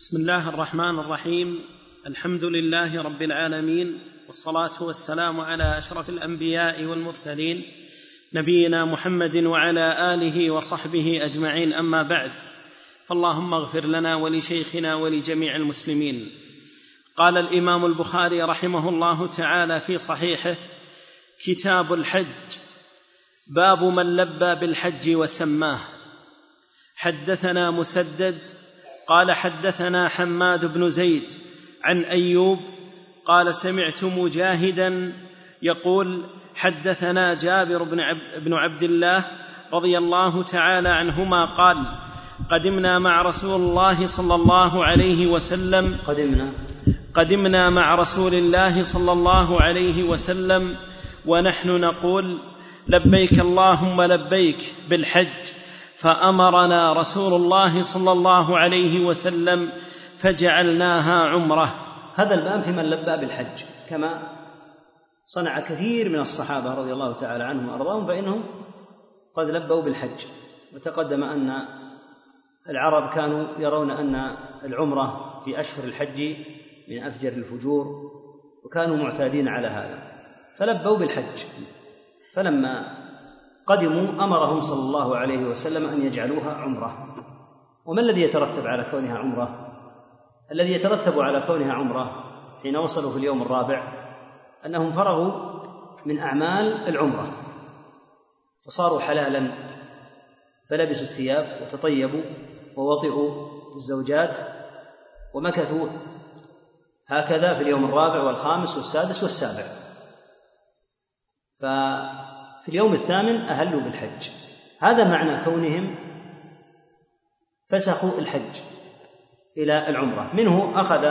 بسم الله الرحمن الرحيم. الحمد لله رب العالمين والصلاة والسلام على أشرف الأنبياء والمرسلين نبينا محمد وعلى آله وصحبه أجمعين. أما بعد فاللهم اغفر لنا ولشيخنا ولجميع المسلمين. قال الإمام البخاري رحمه الله تعالى في صحيحه كتاب الحج باب من لبى بالحج وسماه. حدثنا مسدد قال حدثنا حماد بن زيد عن أيوب قال سمعت مجاهدا يقول حدثنا جابر بن, عب بن عبد الله رضي الله تعالى عنهما قال قدمنا مع رسول الله صلى الله عليه وسلم قدمنا. قدمنا مع رسول الله صلى الله عليه وسلم ونحن نقول لبيك اللهم لبيك بالحج. فأمرنا رسول الله صلى الله عليه وسلم فجعلناها عمرة. هذا الباب في من لبى بالحج كما صنع كثير من الصحابة رضي الله تعالى عنهم وأرضاهم فإنهم قد لبوا بالحج. وتقدم أن العرب كانوا يرون أن العمرة في أشهر الحج من أفجر الفجور وكانوا معتادين على هذا. فلبوا بالحج. فلما قدموا أمرهم صلى الله عليه وسلم أن يجعلوها عمرة. وما الذي يترتب على كونها عمرة؟ الذي يترتب على كونها عمرة حين وصلوا في اليوم الرابع أنهم فرغوا من أعمال العمرة. فصاروا حلالا فلبسوا الثياب وتطيبوا ووطئوا الزوجات ومكثوا. هكذا في اليوم الرابع والخامس والسادس والسابع. ف في اليوم الثامن أهلوا بالحج. هذا معنى كونهم فسخوا الحج إلى العمرة. منه أخذ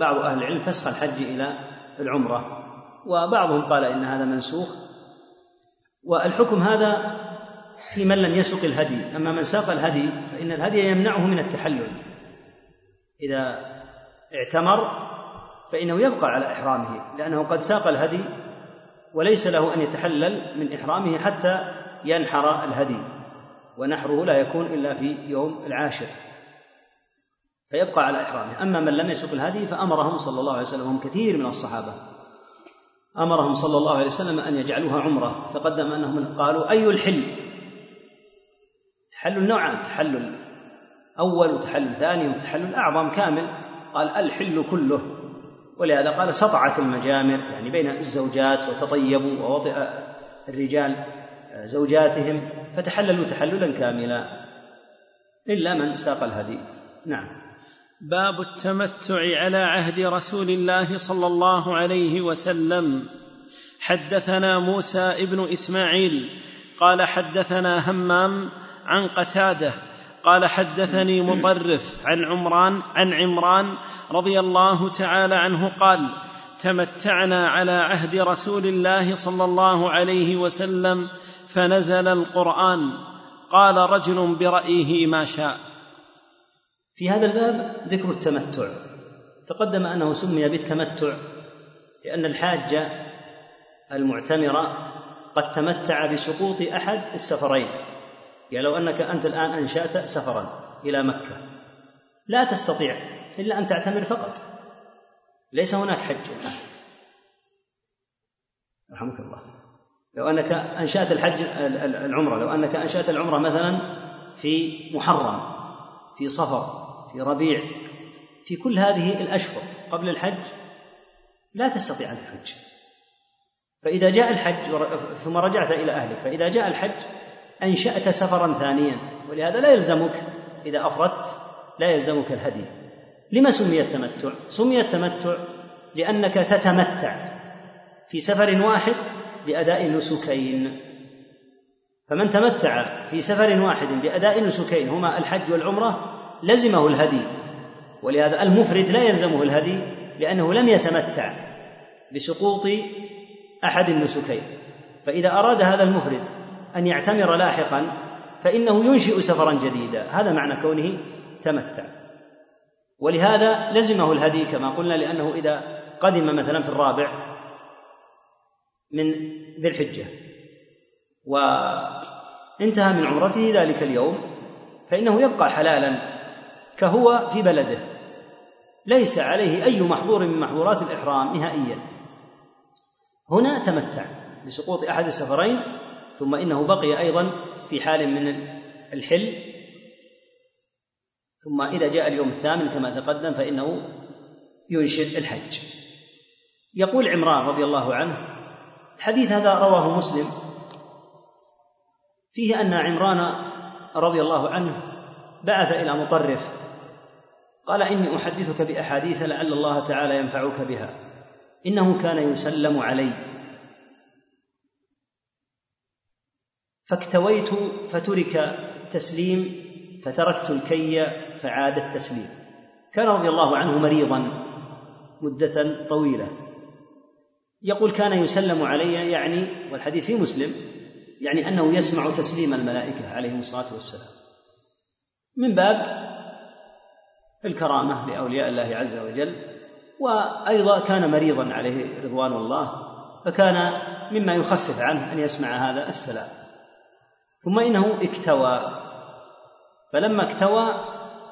بعض أهل العلم فسخ الحج إلى العمرة. وبعضهم قال إن هذا منسوخ. والحكم هذا في من لم يسق الهدي. أما من ساق الهدي فإن الهدي يمنعه من التحلل. إذا اعتمر فإنه يبقى على إحرامه لأنه قد ساق الهدي وليس له أن يتحلل من إحرامه حتى ينحر الهدي ونحره لا يكون إلا في يوم العاشر فيبقى على إحرامه. أما من لم يسق الهدي فأمرهم صلى الله عليه وسلم هم كثير من الصحابة أمرهم صلى الله عليه وسلم أن يجعلوها عمرة. تقدم أنهم قالوا أي الحل؟ تحلل نوعان تحلل اول وتحلل ثاني وتحلل اعظم كامل. قال الحل كله. ولهذا قال سطعت المجامر يعني بين الزوجات وتطيبوا ووطئ الرجال زوجاتهم فتحللوا تحللا كاملا إلا من ساق الهدي. نعم. باب التمتع على عهد رسول الله صلى الله عليه وسلم. حدثنا موسى ابن إسماعيل قال حدثنا همام عن قتادة قال حدثني مطرف عن عمران عن عمران رضي الله تعالى عنه قال تمتعنا على عهد رسول الله صلى الله عليه وسلم فنزل القرآن. قال رجل برأيه ما شاء في هذا الباب ذكر التمتع. تقدم أنه سمي بالتمتع لأن الحاج المعتمر قد تمتع بسقوط أحد السفرين. يعني لو أنك أنت الآن أنشأت سفرا إلى مكة لا تستطيع إلا أن تعتمر فقط. ليس هناك حج الآن. رحمك الله. لو أنك أنشأت الحج العمرة لو أنك أنشأت العمرة مثلا في محرم في صفر في ربيع في كل هذه الأشهر قبل الحج لا تستطيع أن تحج. فإذا جاء الحج ثم رجعت إلى أهلك فإذا جاء الحج أنشأت سفرا ثانيا ولهذا لا يلزمك إذا أفردت لا يلزمك الهدي. لما سمي التمتع؟ سمي التمتع لأنك تتمتع في سفر واحد بأداء نسكين. فمن تمتع في سفر واحد بأداء نسكين هما الحج والعمرة لزمه الهدي. ولهذا المفرد لا يلزمه الهدي لأنه لم يتمتع بسقوط أحد النسكين. فإذا أراد هذا المفرد أن يعتمر لاحقا فإنه ينشئ سفرا جديدا. هذا معنى كونه تمتع. ولهذا لزمه الهدي كما قلنا لأنه إذا قدم مثلا في الرابع من ذي الحجة وانتهى من عمرته ذلك اليوم فإنه يبقى حلالا كهو في بلده. ليس عليه أي محظور من محظورات الإحرام نهائيا. هنا تمتع بسقوط أحد السفرين ثم إنه بقي أيضا في حال من الحل. ثم إذا جاء اليوم الثامن كما تقدم فإنه ينشد الحج. يقول عمران رضي الله عنه الحديث هذا رواه مسلم. فيه أن عمران رضي الله عنه بعث إلى مطرف قال إني أحدثك بأحاديث لعل الله تعالى ينفعك بها. إنه كان يسلم علي. فاكتويت فترك التسليم فتركت الكي فعاد التسليم. كان رضي الله عنه مريضا مدة طويلة. يقول كان يسلم علي يعني والحديث في مسلم يعني أنه يسمع تسليم الملائكة عليهم الصلاة والسلام. من باب الكرامة لأولياء الله عز وجل وأيضا كان مريضا عليه رضوان الله فكان مما يخفف عنه أن يسمع هذا السلام. ثم إنه اكتوى. فلما اكتوى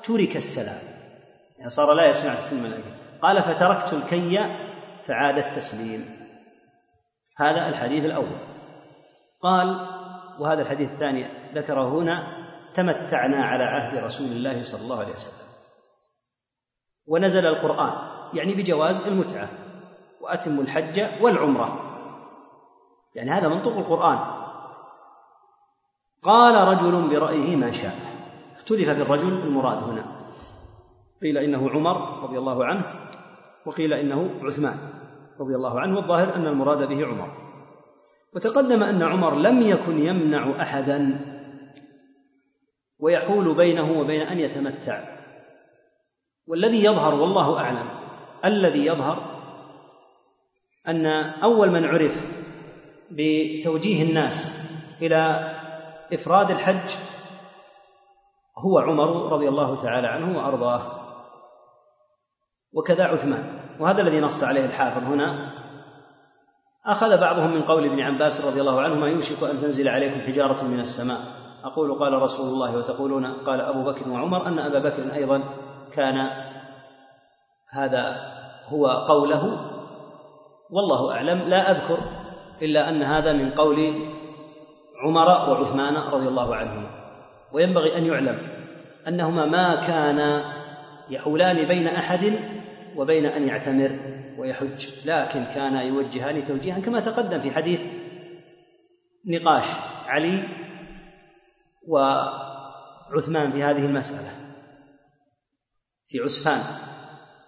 ترك السلام. يعني صار لا يسمع تسليم الملائكة قال فتركت الكي فعاد التسليم. هذا الحديث الأول. قال وهذا الحديث الثاني ذكره هنا تمتعنا على عهد رسول الله صلى الله عليه وسلم. ونزل القرآن يعني بجواز المتعة وأتموا الحج والعمرة. يعني هذا منطق القرآن. قال رجل برأيه ما شاء. اختلف في الرجل المراد هنا. قيل إنه عمر رضي الله عنه وقيل إنه عثمان رضي الله عنه والظاهر أن المراد به عمر. وتقدم أن عمر لم يكن يمنع أحدا ويحول بينه وبين أن يتمتع. والذي يظهر والله أعلم الذي يظهر أن أول من عرف بتوجيه الناس إلى إفراد الحج هو عمر رضي الله تعالى عنه وأرضاه وكذا عثمان وهذا الذي نص عليه الحافظ هنا. أخذ بعضهم من قول ابن عباس رضي الله عنه ما يوشك أن تنزل عليكم حجارة من السماء. أقول قال رسول الله وتقولون قال أبو بكر وعمر أن أبا بكر أيضا كان هذا هو قوله والله أعلم لا أذكر إلا أن هذا من قول عمر وعثمان رضي الله عنهما. وينبغي أن يعلم أنهما ما كانا يحولان بين أحد وبين أن يعتمر ويحج لكن كانا يوجهان توجيها كما تقدم في حديث نقاش علي وعثمان في هذه المسألة. في عسفان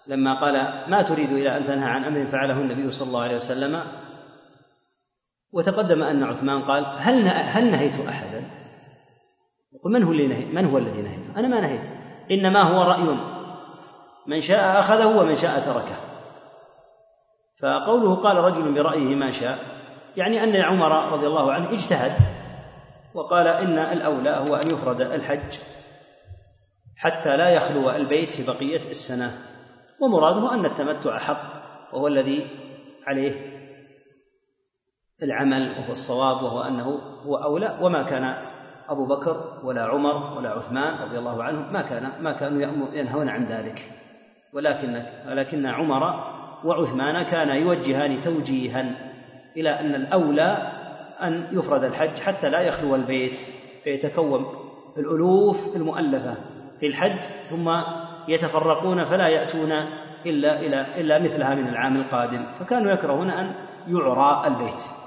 لما قال ما تريد إلى أن تنهى عن أمر فعله النبي صلى الله عليه وسلم وتقدم أن عثمان قال هل هل نهيت أحدا؟ يقول من هو اللي نهي من هو الذي نهيته؟ أنا ما نهيت إنما هو رأي من شاء أخذه ومن شاء تركه فقوله قال رجل برأيه ما شاء يعني أن عمر رضي الله عنه اجتهد وقال إن الأولى هو أن يفرد الحج حتى لا يخلو البيت في بقية السنة ومراده أن التمتع حق وهو الذي عليه العمل وهو الصواب وهو أنه هو أولى وما كان أبو بكر ولا عمر ولا عثمان رضي الله عنهم ما كان ما كانوا ينهون عن ذلك. ولكن ولكن عمر وعثمان كانا يوجهان توجيها إلى أن الأولى أن يفرد الحج حتى لا يخلو البيت فيتكون الألوف المؤلفة في الحج ثم يتفرقون فلا يأتون إلا إلى إلا مثلها من العام القادم. فكانوا يكرهون أن يعرى البيت.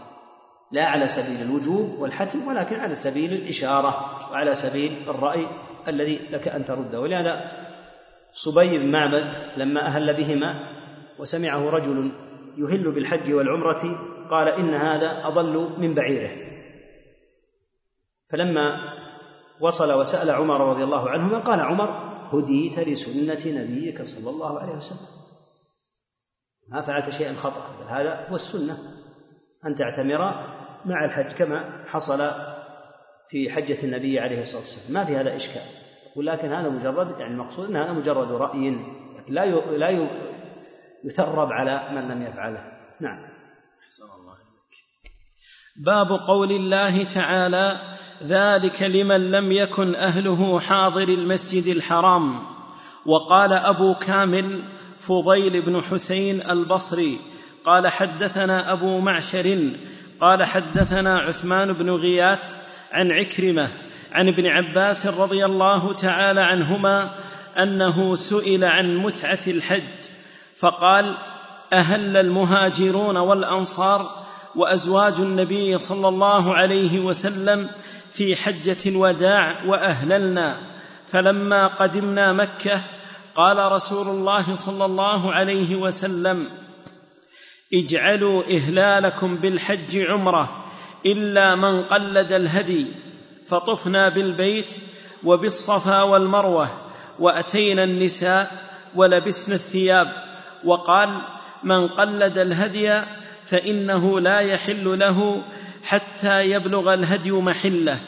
لا على سبيل الوجوب والحتم ولكن على سبيل الإشارة وعلى سبيل الرأي الذي لك أن ترده. ولهذا صبي بن معبد لما أهل بهما وسمعه رجل يهل بالحج والعمرة قال إن هذا أضل من بعيره. فلما وصل وسأل عمر رضي الله عنهما قال عمر هديت لسنة نبيك صلى الله عليه وسلم. ما فعلت شيئا خطأ هذا هو السنة. أن تعتمر مع الحج كما حصل في حجة النبي عليه الصلاة والسلام. ما في هذا إشكال. ولكن هذا مجرد يعني المقصود أن هذا مجرد رأي لا لا يثرب على من لم يفعله. نعم. أحسن الله باب قول الله تعالى ذلك لمن لم يكن أهله حاضر المسجد الحرام. وقال أبو كامل فضيل بن حسين البصري قال حدثنا أبو معشر قال حدثنا عثمان بن غياث عن عكرمة عن ابن عباس رضي الله تعالى عنهما أنه سئل عن متعة الحج فقال أهل المهاجرون والأنصار وأزواج النبي صلى الله عليه وسلم في حجة الوداع وأهللنا فلما قدمنا مكة قال رسول الله صلى الله عليه وسلم اجعلوا إهلالكم بالحج عمرة إلا من قلد الهدي. فطفنا بالبيت وبالصفا والمروة وأتينا النساء ولبسنا الثياب. وقال من قلد الهدي فإنه لا يحل له حتى يبلغ الهدي محله.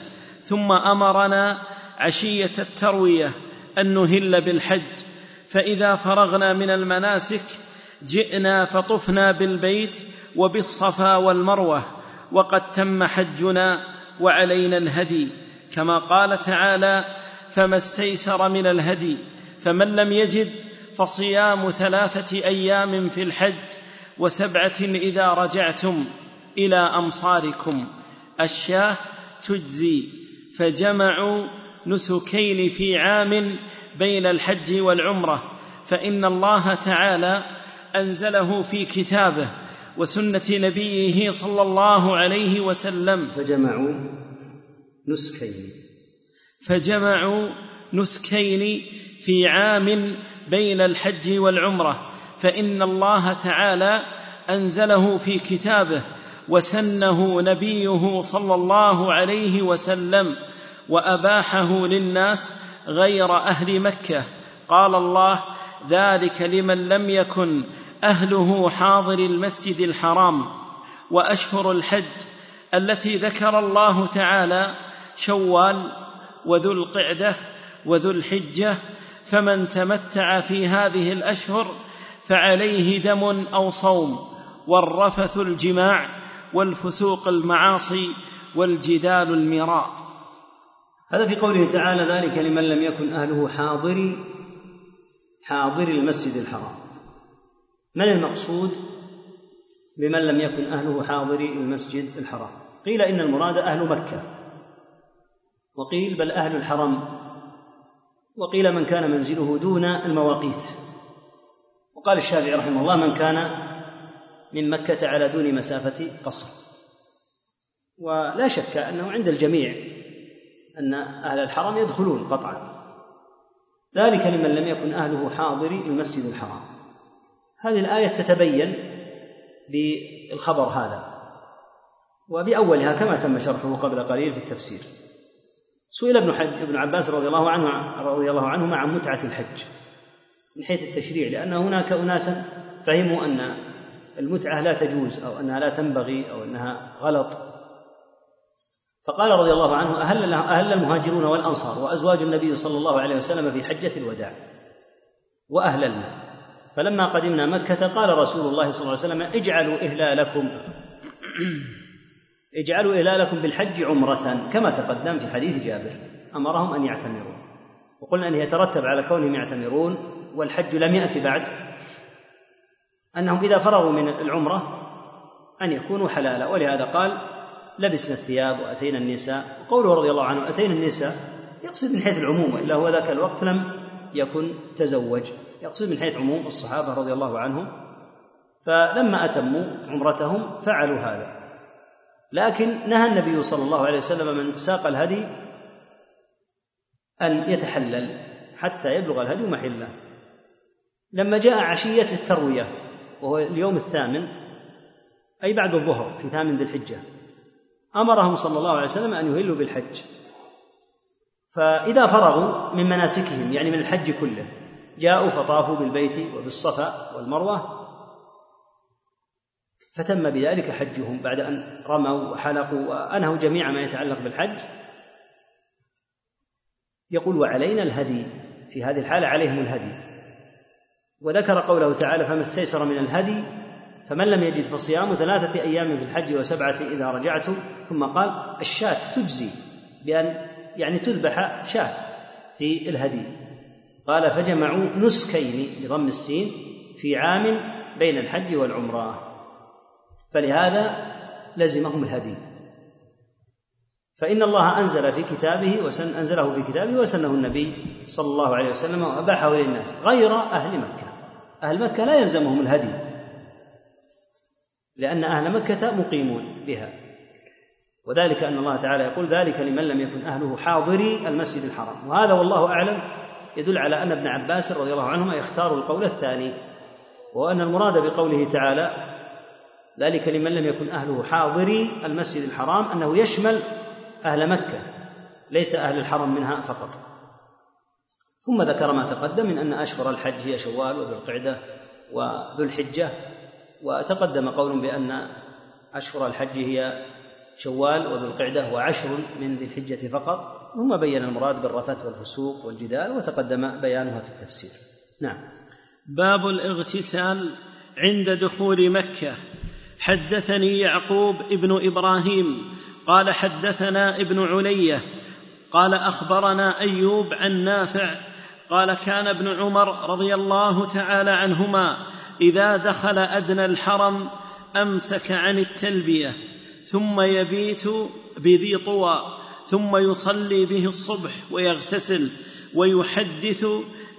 ثم أمرنا عشية التروية أن نهل بالحج. فإذا فرغنا من المناسك جئنا فطفنا بالبيت وبالصفا والمروة وقد تم حجنا وعلينا الهدي. كما قال تعالى فما استيسر من الهدي فمن لم يجد فصيام ثلاثة أيام في الحج وسبعة إذا رجعتم إلى أمصاركم. الشاه تجزي فجمعوا نسكين في عام بين الحج والعمرة فإن الله تعالى أنزله في كتابه وسنة نبيه صلى الله عليه وسلم. فجمعوا نسكين. فجمعوا نسكين في عام بين الحج والعمرة. فإن الله تعالى أنزله في كتابه وسنه نبيه صلى الله عليه وسلم وأباحه للناس غير أهل مكة. قال الله ذلك لمن لم يكن أهله حاضر المسجد الحرام وأشهر الحج التي ذكر الله تعالى شوال وذو القعدة وذو الحجة فمن تمتع في هذه الأشهر فعليه دم أو صوم والرفث الجماع والفسوق المعاصي والجدال المراء. هذا في قوله تعالى ذلك لمن لم يكن أهله حاضري حاضر المسجد الحرام. من المقصود بمن لم يكن أهله حاضري المسجد الحرام؟ قيل إن المراد أهل مكة. وقيل بل أهل الحرم. وقيل من كان منزله دون المواقيت. وقال الشافعي رحمه الله من كان من مكة على دون مسافة قصر. ولا شك أنه عند الجميع أن أهل الحرم يدخلون قطعا. ذلك لمن لم يكن أهله حاضري المسجد الحرام. هذه الآية تتبين بالخبر هذا وبأولها كما تم شرحه قبل قليل في التفسير. سئل ابن حج ابن عباس رضي الله عنه رضي الله عنهما عن متعة الحج من حيث التشريع لأن هناك أناسا فهموا أن المتعة لا تجوز أو أنها لا تنبغي أو أنها غلط. فقال رضي الله عنه أهل, أهل المهاجرون والأنصار وأزواج النبي صلى الله عليه وسلم في حجة الوداع وأهللنا. فلما قدمنا مكة قال رسول الله صلى الله عليه وسلم اجعلوا إهلالكم. اجعلوا إهلالكم بالحج عمرة كما تقدم في حديث جابر. أمرهم أن يعتمروا. وقلنا أنه يترتب على كونهم يعتمرون والحج لم يأتي بعد. أنهم إذا فرغوا من العمرة أن يكونوا حلالا. ولهذا قال لبسنا الثياب وأتينا النساء. وقوله رضي الله عنه أتينا النساء يقصد من حيث العموم وإلا هو ذاك الوقت لم يكن تزوج. يقصد من حيث عموم الصحابة رضي الله عنهم فلما أتموا عمرتهم فعلوا هذا. لكن نهى النبي صلى الله عليه وسلم من ساق الهدي أن يتحلل حتى يبلغ الهدي محله. لما جاء عشية التروية وهو اليوم الثامن أي بعد الظهر في ثامن ذي الحجة أمرهم صلى الله عليه وسلم أن يهلوا بالحج. فإذا فرغوا من مناسكهم يعني من الحج كله جاءوا فطافوا بالبيت وبالصفا والمروة فتم بذلك حجهم بعد أن رموا وحلقوا وأنهوا جميع ما يتعلق بالحج. يقول وعلينا الهدي. في هذه الحالة عليهم الهدي. وذكر قوله تعالى فما استيسر من الهدي فمن لم يجد فصيام ثلاثة أيام في الحج وسبعة إذا رجعتم ثم قال الشاة تجزي بأن يعني تذبح شاة في الهدي. قال فجمعوا نسكين بضم السين في عام بين الحج والعمرة. فلهذا لزمهم الهدي. فإن الله أنزل في كتابه وسن أنزله في كتابه وسنه النبي صلى الله عليه وسلم وأباحه للناس غير أهل مكة. أهل مكة لا يلزمهم الهدي. لأن أهل مكة مقيمون بها. وذلك أن الله تعالى يقول ذلك لمن لم يكن أهله حاضري المسجد الحرام. وهذا والله أعلم يدل على أن ابن عباس رضي الله عنهما يختار القول الثاني وأن المراد بقوله تعالى ذلك لمن لم يكن أهله حاضري المسجد الحرام أنه يشمل أهل مكة ليس أهل الحرم منها فقط. ثم ذكر ما تقدم من أن أشهر الحج هي شوال وذو القعدة وذو الحجة وتقدم قول بأن أشهر الحج هي شوال وذو القعدة وعشر من ذي الحجة فقط. ثم بين المراد بالرفث والفسوق والجدال وتقدم بيانها في التفسير. نعم. باب الاغتسال عند دخول مكة. حدثني يعقوب ابن إبراهيم قال حدثنا ابن علية قال أخبرنا أيوب عن نافع قال كان ابن عمر رضي الله تعالى عنهما إذا دخل أدنى الحرم أمسك عن التلبية ثم يبيت بذي طوى. ثم يصلي به الصبح ويغتسل ويحدث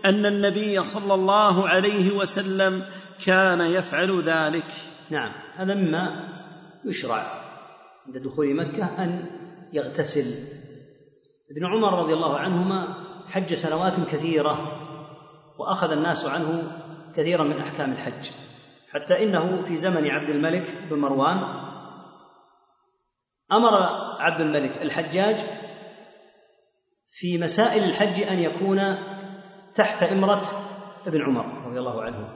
أن النبي صلى الله عليه وسلم كان يفعل ذلك. نعم هذا مما يشرع عند دخول مكة أن يغتسل. ابن عمر رضي الله عنهما حج سنوات كثيرة وأخذ الناس عنه كثيرا من أحكام الحج حتى إنه في زمن عبد الملك بن مروان أمر عبد الملك الحجاج في مسائل الحج أن يكون تحت إمرة ابن عمر رضي الله عنه.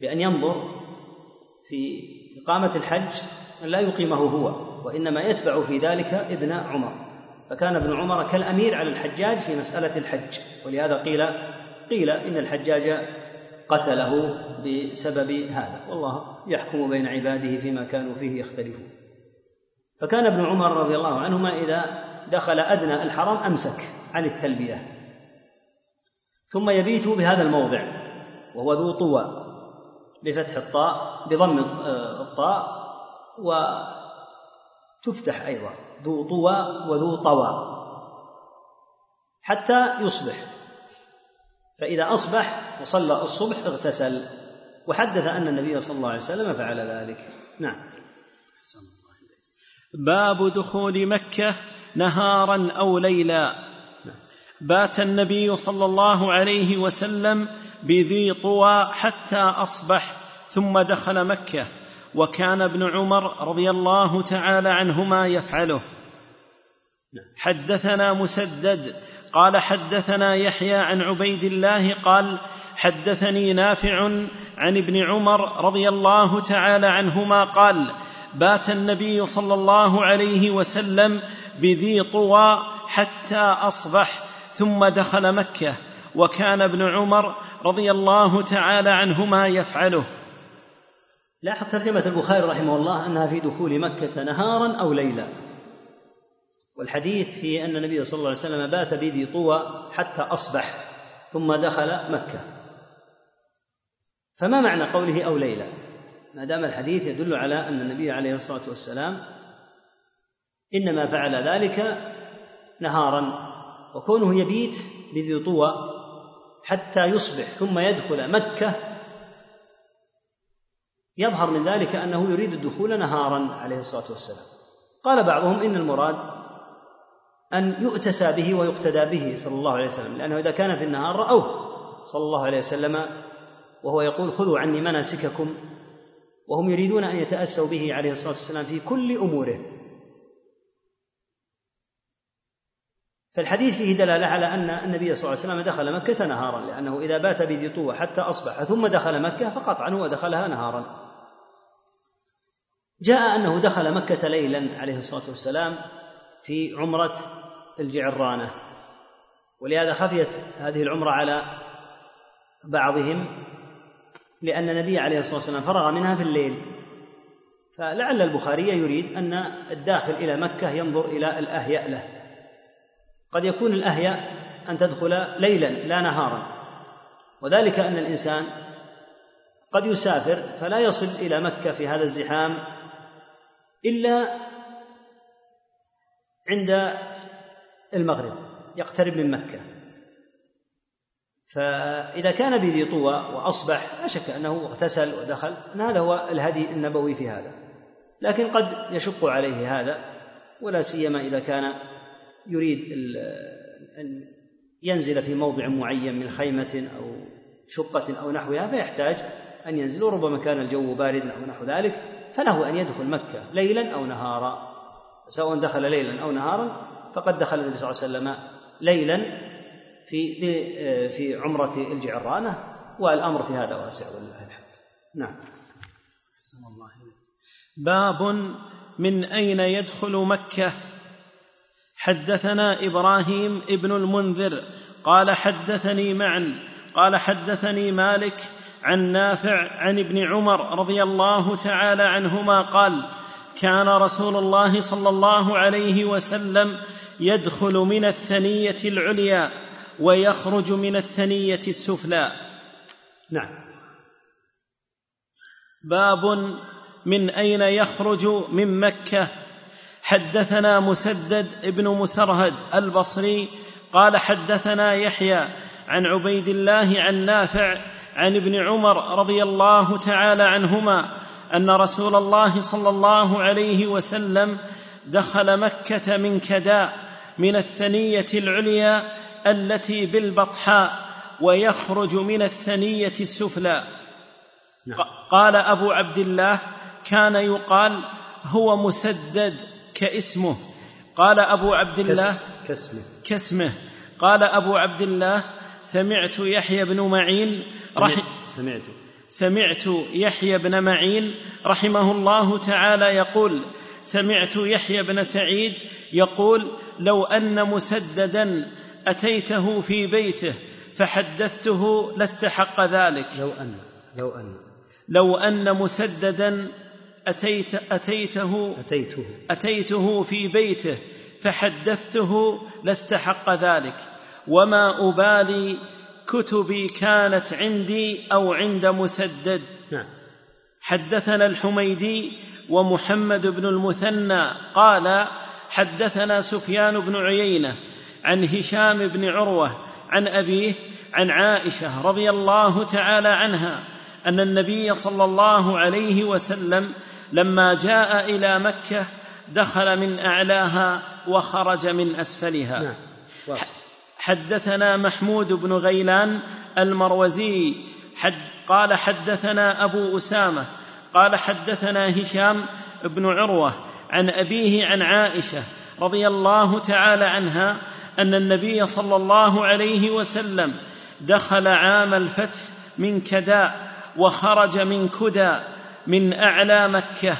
بأن ينظر في إقامة الحج أن لا يقيمه هو وإنما يتبع في ذلك ابن عمر. فكان ابن عمر كالأمير على الحجاج في مسألة الحج ولهذا قيل قيل إن الحجاج قتله بسبب هذا. والله يحكم بين عباده فيما كانوا فيه يختلفون. فكان ابن عمر رضي الله عنهما إذا دخل أدنى الحرم أمسك عن التلبية. ثم يبيت بهذا الموضع وهو ذو طوى بفتح الطاء بضم الطاء وتفتح أيضا ذو طوى وذو طوى حتى يصبح. فإذا أصبح وصلى الصبح اغتسل وحدث أن النبي صلى الله عليه وسلم فعل ذلك. نعم. باب دخول مكة نهارا أو ليلا. بات النبي صلى الله عليه وسلم بذي طوى حتى أصبح ثم دخل مكة وكان ابن عمر رضي الله تعالى عنهما يفعله. حدثنا مسدد قال حدثنا يحيى عن عبيد الله قال حدثني نافع عن ابن عمر رضي الله تعالى عنهما قال بات النبي صلى الله عليه وسلم بذي طوى حتى أصبح ثم دخل مكة وكان ابن عمر رضي الله تعالى عنهما يفعله. لاحظ ترجمة البخاري رحمه الله أنها في دخول مكة نهارا أو ليلا. والحديث في أن النبي صلى الله عليه وسلم بات بذي طوى حتى أصبح ثم دخل مكة. فما معنى قوله أو ليلا؟ ما دام الحديث يدل على أن النبي عليه الصلاة والسلام إنما فعل ذلك نهارا وكونه يبيت بذي طوى حتى يصبح ثم يدخل مكة يظهر من ذلك أنه يريد الدخول نهارا عليه الصلاة والسلام. قال بعضهم إن المراد أن يؤتسى به ويقتدى به صلى الله عليه وسلم لأنه إذا كان في النهار رأوه صلى الله عليه وسلم وهو يقول خذوا عني مناسككم وهم يريدون أن يتأسوا به عليه الصلاة والسلام في كل أموره. فالحديث فيه دلالة على أن النبي صلى الله عليه وسلم دخل مكة نهارا لأنه إذا بات بذي طوى حتى أصبح ثم دخل مكة فقطعا هو دخلها نهارا. جاء أنه دخل مكة ليلا عليه الصلاة والسلام في عمرة الجعرانة. ولهذا خفيت هذه العمرة على بعضهم لأن النبي عليه الصلاة والسلام فرغ منها في الليل. فلعل البخاري يريد أن الداخل إلى مكة ينظر إلى الأهيأ له. قد يكون الأهيأ أن تدخل ليلا لا نهارا. وذلك أن الإنسان قد يسافر فلا يصل إلى مكة في هذا الزحام إلا عند المغرب يقترب من مكة. فإذا كان بذي طوى وأصبح لا شك أنه اغتسل ودخل أن هذا هو الهدي النبوي في هذا. لكن قد يشق عليه هذا ولا سيما إذا كان يريد أن ينزل في موضع معين من خيمة أو شقة أو نحوها فيحتاج أن ينزلوا ربما كان الجو باردا أو نحو ذلك فله أن يدخل مكة ليلا أو نهارا. سواء دخل ليلا أو نهارا فقد دخل النبي صلى الله عليه وسلم ليلا في في عمرة الجعرانة والأمر في هذا واسع ولله الحمد. نعم. الله باب من أين يدخل مكة؟ حدثنا إبراهيم ابن المنذر قال حدثني معا قال حدثني مالك عن نافع عن ابن عمر رضي الله تعالى عنهما قال كان رسول الله صلى الله عليه وسلم يدخل من الثنية العليا ويخرج من الثنية السفلى. نعم. باب من أين يخرج من مكة. حدثنا مسدد ابن مسرهد البصري قال حدثنا يحيى عن عبيد الله عن نافع عن ابن عمر رضي الله تعالى عنهما أن رسول الله صلى الله عليه وسلم دخل مكة من كداء من الثنية العليا التي بالبطحاء ويخرج من الثنية السفلى نعم. قال أبو عبد الله كان يقال هو مسدد كاسمه. قال أبو عبد الله كاسمه. كاسمه. قال أبو عبد الله سمعت يحيى بن معين رحم سمعت. سمعت يحيى بن معين رحمه الله تعالى يقول سمعت يحيى بن سعيد يقول لو أن مسددا أتيته في بيته فحدثته لاستحق ذلك. لو أن لو أن. لو أن مسددا أتيت أتيته أتيته. أتيته في بيته فحدثته لاستحق ذلك. وما أبالي كتبي كانت عندي أو عند مسدد. نعم. حدثنا الحميدي ومحمد بن المثنى قال حدثنا سفيان بن عيينة عن هشام بن عروة عن أبيه عن عائشة رضي الله تعالى عنها أن النبي صلى الله عليه وسلم لما جاء إلى مكة دخل من أعلاها وخرج من أسفلها نعم. حدثنا محمود بن غيلان المروزي حد قال حدثنا أبو أسامة قال حدثنا هشام بن عروة عن أبيه عن عائشة رضي الله تعالى عنها أن النبي صلى الله عليه وسلم دخل عام الفتح من كداء وخرج من كدى من أعلى مكة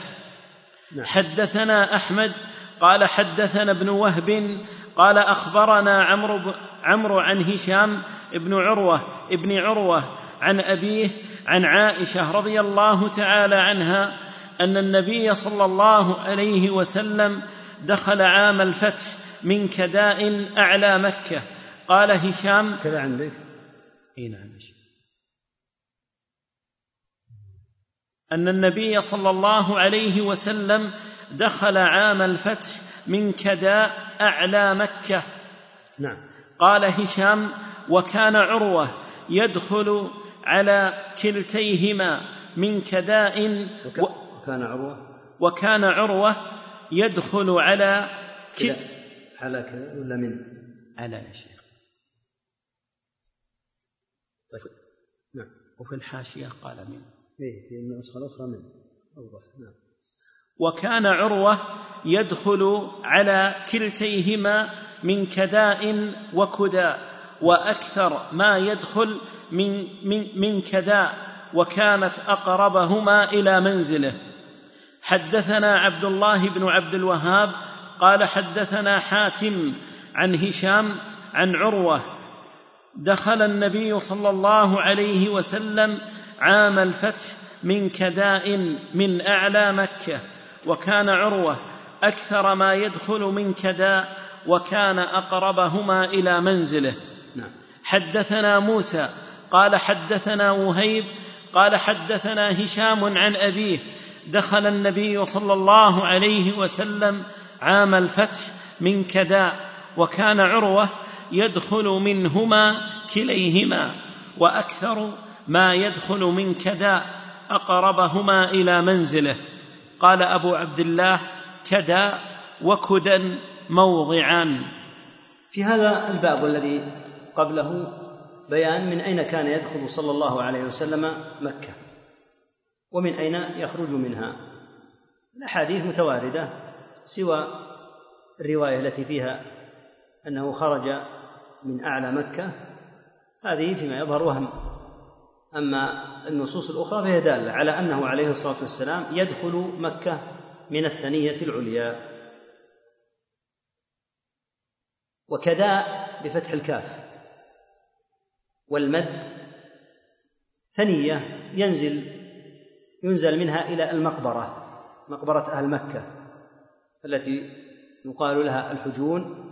نعم. حدثنا أحمد قال حدثنا ابن وهب قال أخبرنا عمرو عمرو عن هشام بن عروة ابن عروة عن أبيه عن عائشة رضي الله تعالى عنها أن النبي صلى الله عليه وسلم دخل عام الفتح من كداء أعلى مكة. قال هشام. كذا عندك إي نعم أن النبي صلى الله عليه وسلم دخل عام الفتح من كداء أعلى مكة. نعم. قال هشام وكان عروة يدخل على كلتيهما من كداء وكان عروة؟ وكان عروة يدخل على كل على كذا ولا من؟ على يا شيخ. طيب. نعم. وفي الحاشية قال من. إيه في النسخة الأخرى من. أوضح. نعم. وكان عروة يدخل على كلتيهما من كداء وكداء وأكثر ما يدخل من من من كداء وكانت أقربهما إلى منزله. حدثنا عبد الله بن عبد الوهاب قال حدثنا حاتم عن هشام عن عروة دخل النبي صلى الله عليه وسلم عام الفتح من كداء من أعلى مكة وكان عروة أكثر ما يدخل من كداء وكان أقربهما إلى منزله نعم. حدثنا موسى قال حدثنا وهيب قال حدثنا هشام عن أبيه دخل النبي صلى الله عليه وسلم عام الفتح من كداء وكان عروة يدخل منهما كليهما وأكثر ما يدخل من كداء أقربهما إلى منزله. قال أبو عبد الله كداء وكدا موضعان في هذا الباب والذي قبله بيان من أين كان يدخل صلى الله عليه وسلم مكة ومن أين يخرج منها. الأحاديث متواردة سوى الرواية التي فيها أنه خرج من أعلى مكة. هذه فيما يظهر وهم. أما النصوص الأخرى فهي دالة على أنه عليه الصلاة والسلام يدخل مكة من الثنية العليا. وكداء بفتح الكاف. والمد ثنية ينزل ينزل منها إلى المقبرة مقبرة أهل مكة. التي يقال لها الحجون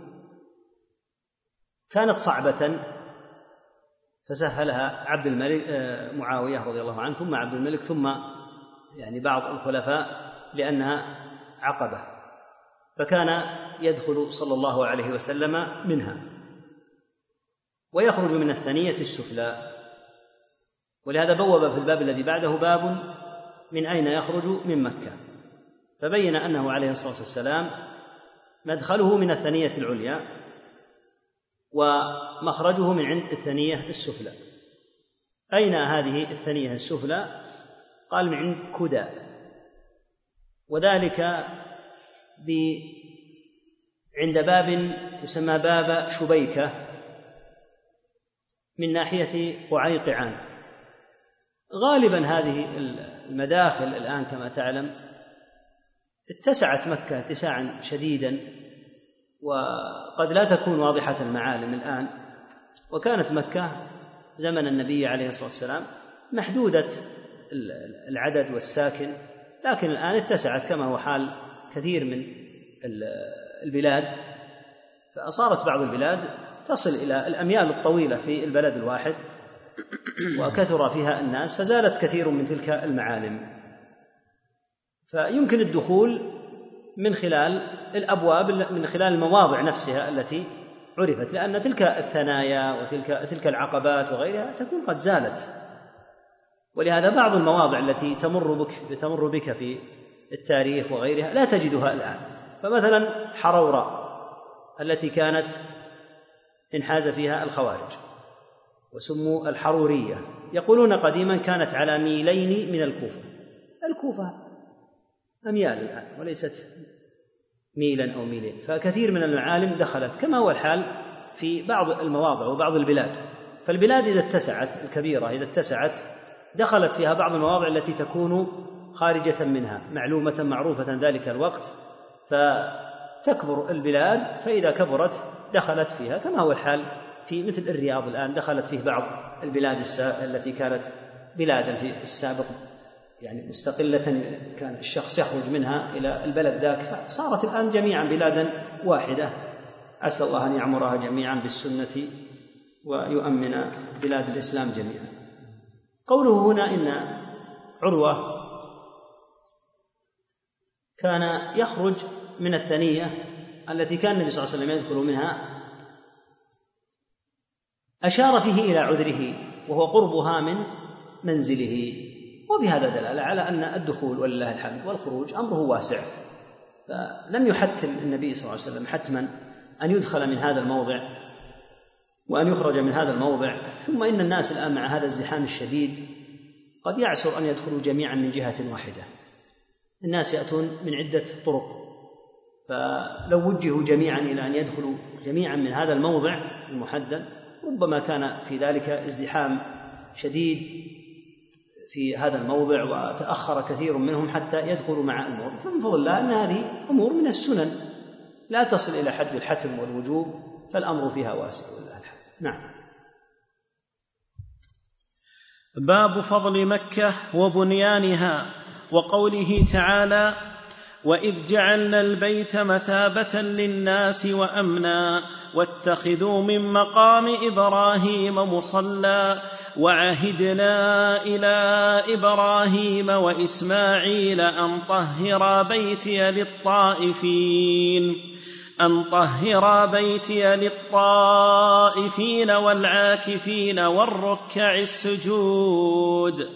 كانت صعبة فسهلها عبد الملك آه، معاوية رضي الله عنه ثم عبد الملك ثم يعني بعض الخلفاء لأنها عقبة فكان يدخل صلى الله عليه وسلم منها ويخرج من الثنية السفلى ولهذا بوب في الباب الذي بعده باب من أين يخرج؟ من مكة. فبين أنه عليه الصلاة والسلام مدخله من الثنية العليا ومخرجه من عند الثنية السفلى. أين هذه الثنية السفلى؟ قال من عند كدى. وذلك ب عند باب يسمى باب شبيكة من ناحية قعيقعان غالبا هذه المداخل الآن كما تعلم اتسعت مكة اتساعا شديدا وقد لا تكون واضحة المعالم الآن. وكانت مكة زمن النبي عليه الصلاة والسلام محدودة العدد والساكن لكن الآن اتسعت كما هو حال كثير من البلاد. فصارت بعض البلاد تصل إلى الأميال الطويلة في البلد الواحد وكثر فيها الناس فزالت كثير من تلك المعالم. فيمكن الدخول من خلال الأبواب من خلال المواضع نفسها التي عرفت لأن تلك الثنايا وتلك تلك العقبات وغيرها تكون قد زالت. ولهذا بعض المواضع التي تمر بك تمر بك في التاريخ وغيرها لا تجدها الآن. فمثلا حرورة التي كانت انحاز فيها الخوارج وسموا الحرورية. يقولون قديما كانت على ميلين من الكوفة. الكوفة. أميال الآن وليست ميلا أو ميلين. فكثير من المعالم دخلت كما هو الحال في بعض المواضع وبعض البلاد. فالبلاد إذا اتسعت الكبيرة إذا اتسعت دخلت فيها بعض المواضع التي تكون خارجة منها معلومة معروفة ذلك الوقت. فتكبر البلاد فإذا كبرت دخلت فيها كما هو الحال في مثل الرياض الآن دخلت فيه بعض البلاد التي كانت بلادا في السابق. يعني مستقلة كان الشخص يخرج منها إلى البلد ذاك فصارت الآن جميعا بلادا واحدة. أسأل الله أن يعمرها جميعا بالسنة ويؤمن بلاد الإسلام جميعا. قوله هنا إن عروة كان يخرج من الثنية التي كان النبي صلى الله عليه وسلم يدخل منها أشار فيه إلى عذره وهو قربها من منزله. وبهذا دلالة على أن الدخول ولله الحمد والخروج أمره واسع. فلم يحتم النبي صلى الله عليه وسلم حتما أن يدخل من هذا الموضع وأن يخرج من هذا الموضع. ثم إن الناس الآن مع هذا الزحام الشديد قد يعسر أن يدخلوا جميعا من جهة واحدة. الناس يأتون من عدة طرق. فلو وجهوا جميعا إلى أن يدخلوا جميعا من هذا الموضع المحدد ربما كان في ذلك ازدحام شديد في هذا الموضع وتأخر كثير منهم حتى يدخلوا مع الموضع فمن فضل الله أن هذه أمور من السنن. لا تصل إلى حد الحتم والوجوب فالأمر فيها واسع ولله الحمد. نعم. باب فضل مكة وبنيانها وقوله تعالى واذ جعلنا البيت مثابه للناس وامنا واتخذوا من مقام إبراهيم مصلى وعهدنا إلى إبراهيم وإسماعيل أن طهرا بيتي للطائفين أن طهرا بيتي للطائفين والعاكفين والركع السجود.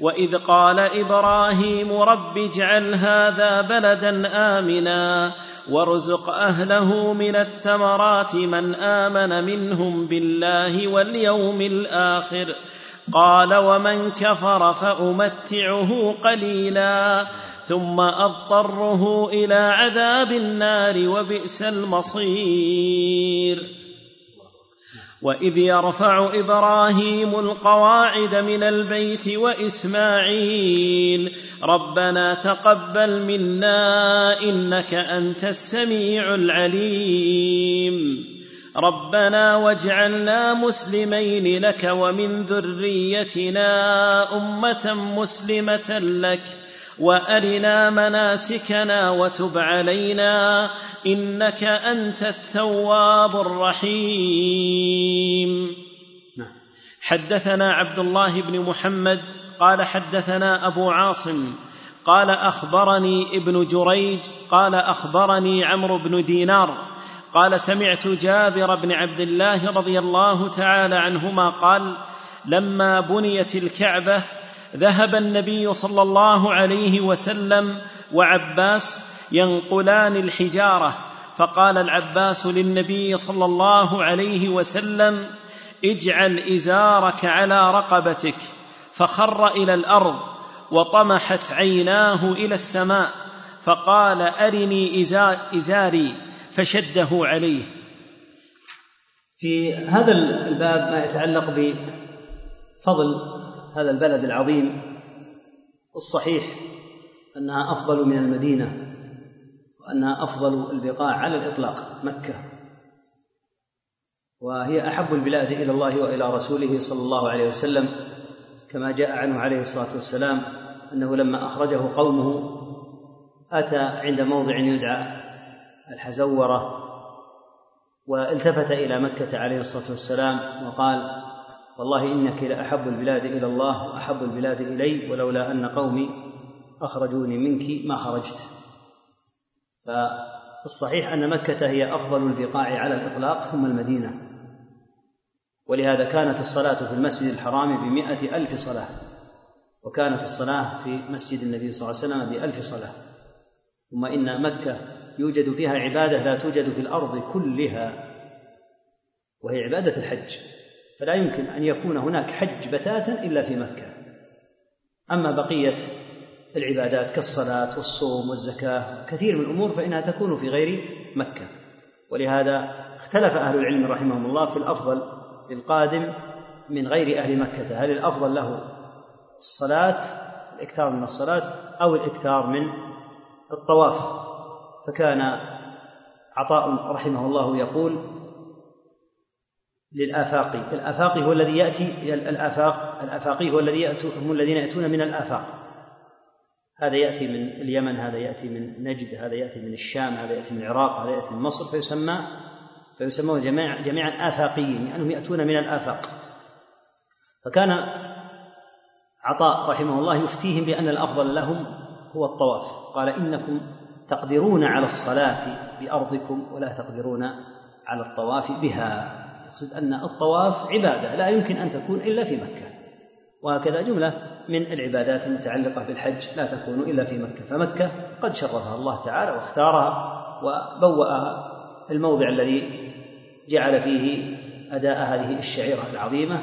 وإذ قال إبراهيم رب اجعل هذا بلدا آمنا وارزق أهله من الثمرات من آمن منهم بالله واليوم الآخر. قال ومن كفر فأمتعه قليلا ثم أضطره إلى عذاب النار وبئس المصير. واذ يرفع إبراهيم القواعد من البيت واسماعيل ربنا تقبل منا انك انت السميع العليم ربنا واجعلنا مسلمين لك ومن ذريتنا امه مسلمه لك وأرنا مناسكنا وتب علينا إنك أنت التواب الرحيم نعم. حدثنا عبد الله بن محمد قال حدثنا أبو عاصم قال أخبرني ابن جريج قال أخبرني عمرو بن دينار قال سمعت جابر بن عبد الله رضي الله تعالى عنهما قال لما بنيت الكعبة ذهب النبي صلى الله عليه وسلم وعباس ينقلان الحجارة. فقال العباس للنبي صلى الله عليه وسلم اجعل إزارك على رقبتك. فخر إلى الأرض وطمحت عيناه إلى السماء. فقال أرني إزاري. فشده عليه. في هذا الباب ما يتعلق بفضل هذا البلد العظيم الصحيح أنها أفضل من المدينة وأنها أفضل البقاع على الإطلاق مكة. وهي أحب البلاد إلى الله وإلى رسوله صلى الله عليه وسلم كما جاء عنه عليه الصلاة والسلام أنه لما أخرجه قومه أتى عند موضع يدعى الحزورة والتفت إلى مكة عليه الصلاة والسلام وقال والله إنك لأحب البلاد إلى الله وأحب البلاد إلي ولولا أن قومي أخرجوني منك ما خرجت. فالصحيح أن مكة هي أفضل البقاع على الإطلاق ثم المدينة. ولهذا كانت الصلاة في المسجد الحرام بمائه ألف صلاة وكانت الصلاة في مسجد النبي صلى الله عليه وسلم بألف صلاة. ثم إن مكة يوجد فيها عبادة لا توجد في الأرض كلها وهي عبادة الحج. فلا يمكن أن يكون هناك حج بتاتا إلا في مكة. أما بقية العبادات كالصلاة والصوم والزكاة كثير من الأمور فإنها تكون في غير مكة. ولهذا اختلف أهل العلم رحمهم الله في الأفضل للقادم من غير أهل مكة. هل الأفضل له الصلاة الإكثار من الصلاة أو الإكثار من الطواف؟ فكان عطاء رحمه الله يقول للآفاقي الآفاقي هو الذي يأتي الآفاق. الآفاقي هو الذي يأتو هم الذين يأتون من الآفاق. هذا يأتي من اليمن هذا يأتي من نجد هذا يأتي من الشام هذا يأتي من العراق هذا يأتي من مصر فيسمى فيسمون جميع جميعا آفاقيين لأنهم يأتون من الآفاق. فكان عطاء رحمه الله يفتيهم بأن الأفضل لهم هو الطواف. قال إنكم تقدرون على الصلاة بأرضكم ولا تقدرون على الطواف بها. يقصد أن الطواف عبادة لا يمكن أن تكون إلا في مكة. وهكذا جملة من العبادات المتعلقة بالحج لا تكون إلا في مكة. فمكة قد شرفها الله تعالى واختارها وبوأها الموضع الذي جعل فيه أداء هذه الشعيرة العظيمة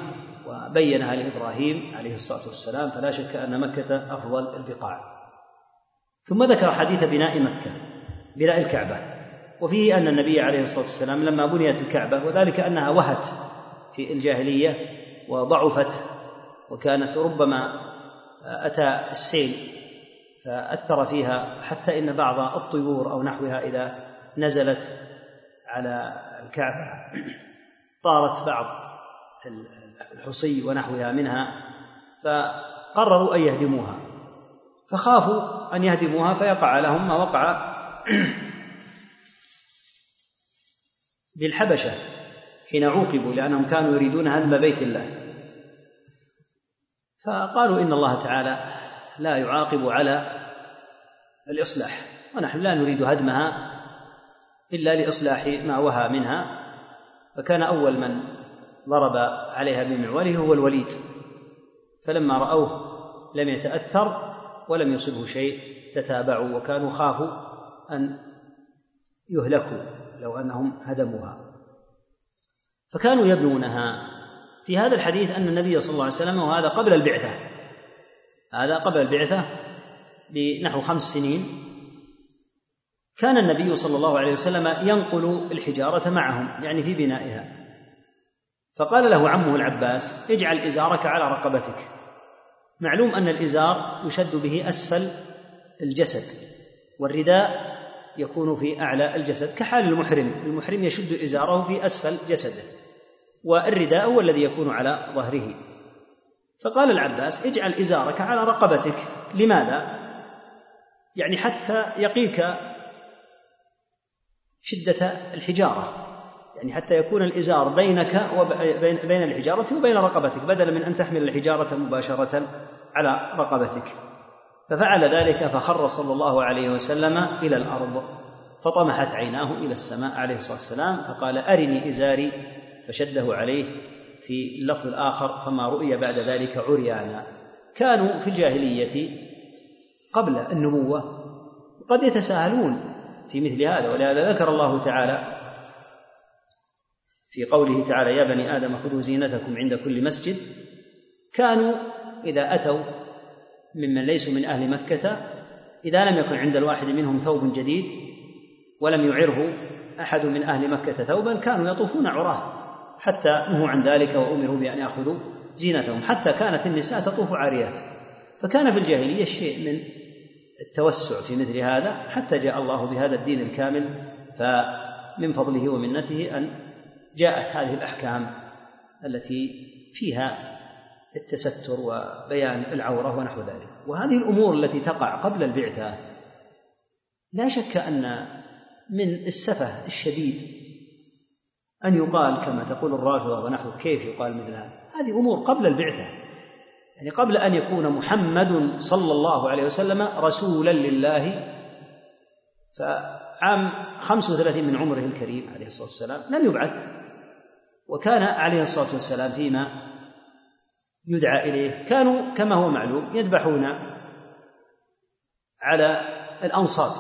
وبينها لإبراهيم عليه الصلاة والسلام فلا شك أن مكة أفضل البقاع. ثم ذكر حديث بناء مكة بناء الكعبة. وفيه أن النبي عليه الصلاة والسلام لما بنيت الكعبة وذلك أنها وهت في الجاهلية وضعفت وكانت ربما أتى السيل فأثر فيها حتى إن بعض الطيور أو نحوها إذا نزلت على الكعبة طارت بعض الحصي ونحوها منها فقرروا أن يهدموها. فخافوا أن يهدموها فيقع لهم ما وقع للحبشة حين عوقبوا لأنهم كانوا يريدون هدم بيت الله. فقالوا إن الله تعالى لا يعاقب على الإصلاح ونحن لا نريد هدمها إلا لإصلاح ما وهى منها. فكان أول من ضرب عليها بمعوله هو الوليد. فلما رأوه لم يتأثر ولم يصبه شيء تتابعوا وكانوا خافوا أن يهلكوا. لو أنهم هدموها. فكانوا يبنونها. في هذا الحديث أن النبي صلى الله عليه وسلم وهذا قبل البعثة. هذا قبل البعثة بنحو خمس سنين. كان النبي صلى الله عليه وسلم ينقل الحجارة معهم يعني في بنائها. فقال له عمه العباس اجعل إزارك على رقبتك. معلوم أن الإزار يشد به أسفل الجسد والرداء يكون في أعلى الجسد كحال المحرم. المحرم يشد إزاره في أسفل جسده. والرداء هو الذي يكون على ظهره. فقال العباس اجعل إزارك على رقبتك. لماذا؟ يعني حتى يقيك شدة الحجارة. يعني حتى يكون الإزار بينك وبين بين الحجارة وبين رقبتك بدلا من أن تحمل الحجارة مباشرة على رقبتك. ففعل ذلك فخر صلى الله عليه وسلم إلى الأرض فطمحت عيناه إلى السماء عليه الصلاة والسلام فقال أرني إزاري فشده عليه في اللفظ الآخر فما رؤي بعد ذلك عريانا. كانوا في الجاهلية قبل النبوة قد يتساهلون في مثل هذا ولهذا ذكر الله تعالى في قوله تعالى يا بني آدم خذوا زينتكم عند كل مسجد. كانوا إذا أتوا ممن ليسوا من أهل مكة إذا لم يكن عند الواحد منهم ثوب جديد ولم يعره أحد من أهل مكة ثوبا كانوا يطوفون عراه حتى نهوا عن ذلك وأمروا بأن يأخذوا زينتهم. حتى كانت النساء تطوف عاريات. فكان في الجاهلية شيء من التوسع في مثل هذا حتى جاء الله بهذا الدين الكامل فمن فضله ومنته أن جاءت هذه الأحكام التي فيها التستر وبيان العورة ونحو ذلك. وهذه الأمور التي تقع قبل البعثة لا شك أن من السفه الشديد أن يقال كما تقول الرافضة ونحو كيف يقال مثل هذا هذه أمور قبل البعثة. يعني قبل أن يكون محمد صلى الله عليه وسلم رسولا لله فعام 35 من عمره الكريم عليه الصلاة والسلام لم يبعث. وكان عليه الصلاة والسلام فيما يدعى إليه. كانوا كما هو معلوم يذبحون على الأنصاب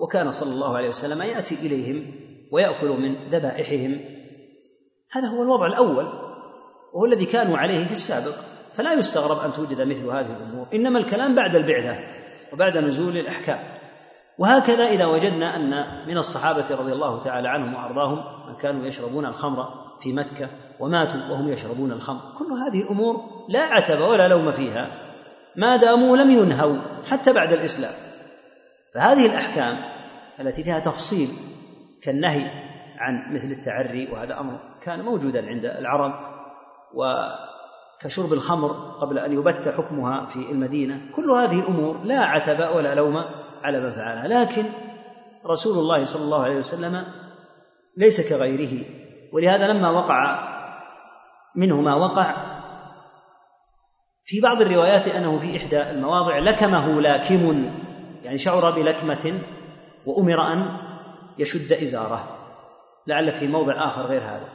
وكان صلى الله عليه وسلم يأتي إليهم ويأكل من ذبائحهم. هذا هو الوضع الأول وهو الذي كانوا عليه في السابق. فلا يستغرب أن توجد مثل هذه الأمور. إنما الكلام بعد البعثة وبعد نزول الأحكام. وهكذا إذا وجدنا أن من الصحابة رضي الله تعالى عنهم وأرضاهم من كانوا يشربون الخمر في مكة وماتوا وهم يشربون الخمر. كل هذه الأمور لا عتب ولا لوم فيها. ما داموا لم ينهوا حتى بعد الإسلام. فهذه الأحكام التي فيها تفصيل كالنهي عن مثل التعري وهذا أمر كان موجودا عند العرب وكشرب الخمر قبل أن يبت حكمها في المدينة. كل هذه الأمور لا عتب ولا لوم على من فعلها. لكن رسول الله صلى الله عليه وسلم ليس كغيره. ولهذا لما وقع منه ما وقع. في بعض الروايات أنه في إحدى المواضع لكمه لاكم يعني شعر بلكمة وأمر أن يشد إزاره. لعل في موضع آخر غير هذا.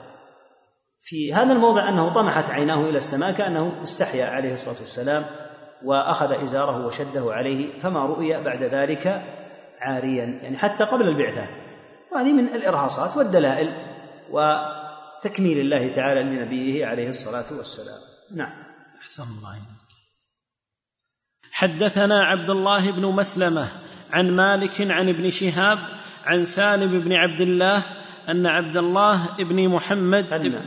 في هذا الموضع أنه طمحت عيناه إلى السماء كأنه استحيا عليه الصلاة والسلام وأخذ إزاره وشده عليه فما رؤي بعد ذلك عاريا يعني حتى قبل البعثة. وهذه من الإرهاصات والدلائل و تكميل الله تعالى لنبيه عليه الصلاة والسلام. نعم. أحسن الله حدثنا عبد الله بن مسلمة عن مالك عن ابن شهاب عن سالم بن عبد الله أن عبد الله بن محمد أن,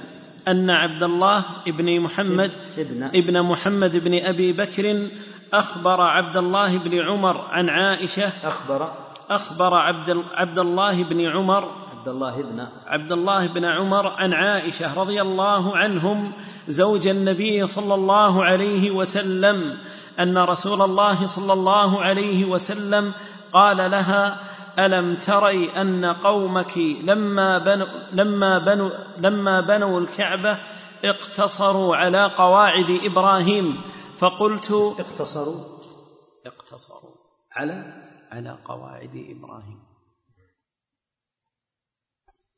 أن عبد الله بن محمد ابن, ابن محمد بن أبي بكر أخبر عبد الله بن عمر عن عائشة أخبر. أخبر عبد, عبد الله بن عمر عبد الله بن عبد الله بن عمر عن عائشة رضي الله عنهم زوج النبي صلى الله عليه وسلم أن رسول الله صلى الله عليه وسلم قال لها ألم تري أن قومك لما بنوا لما بنوا لما بنوا الكعبة اقتصروا على قواعد إبراهيم؟ فقلت اقتصروا اقتصروا على على قواعد إبراهيم.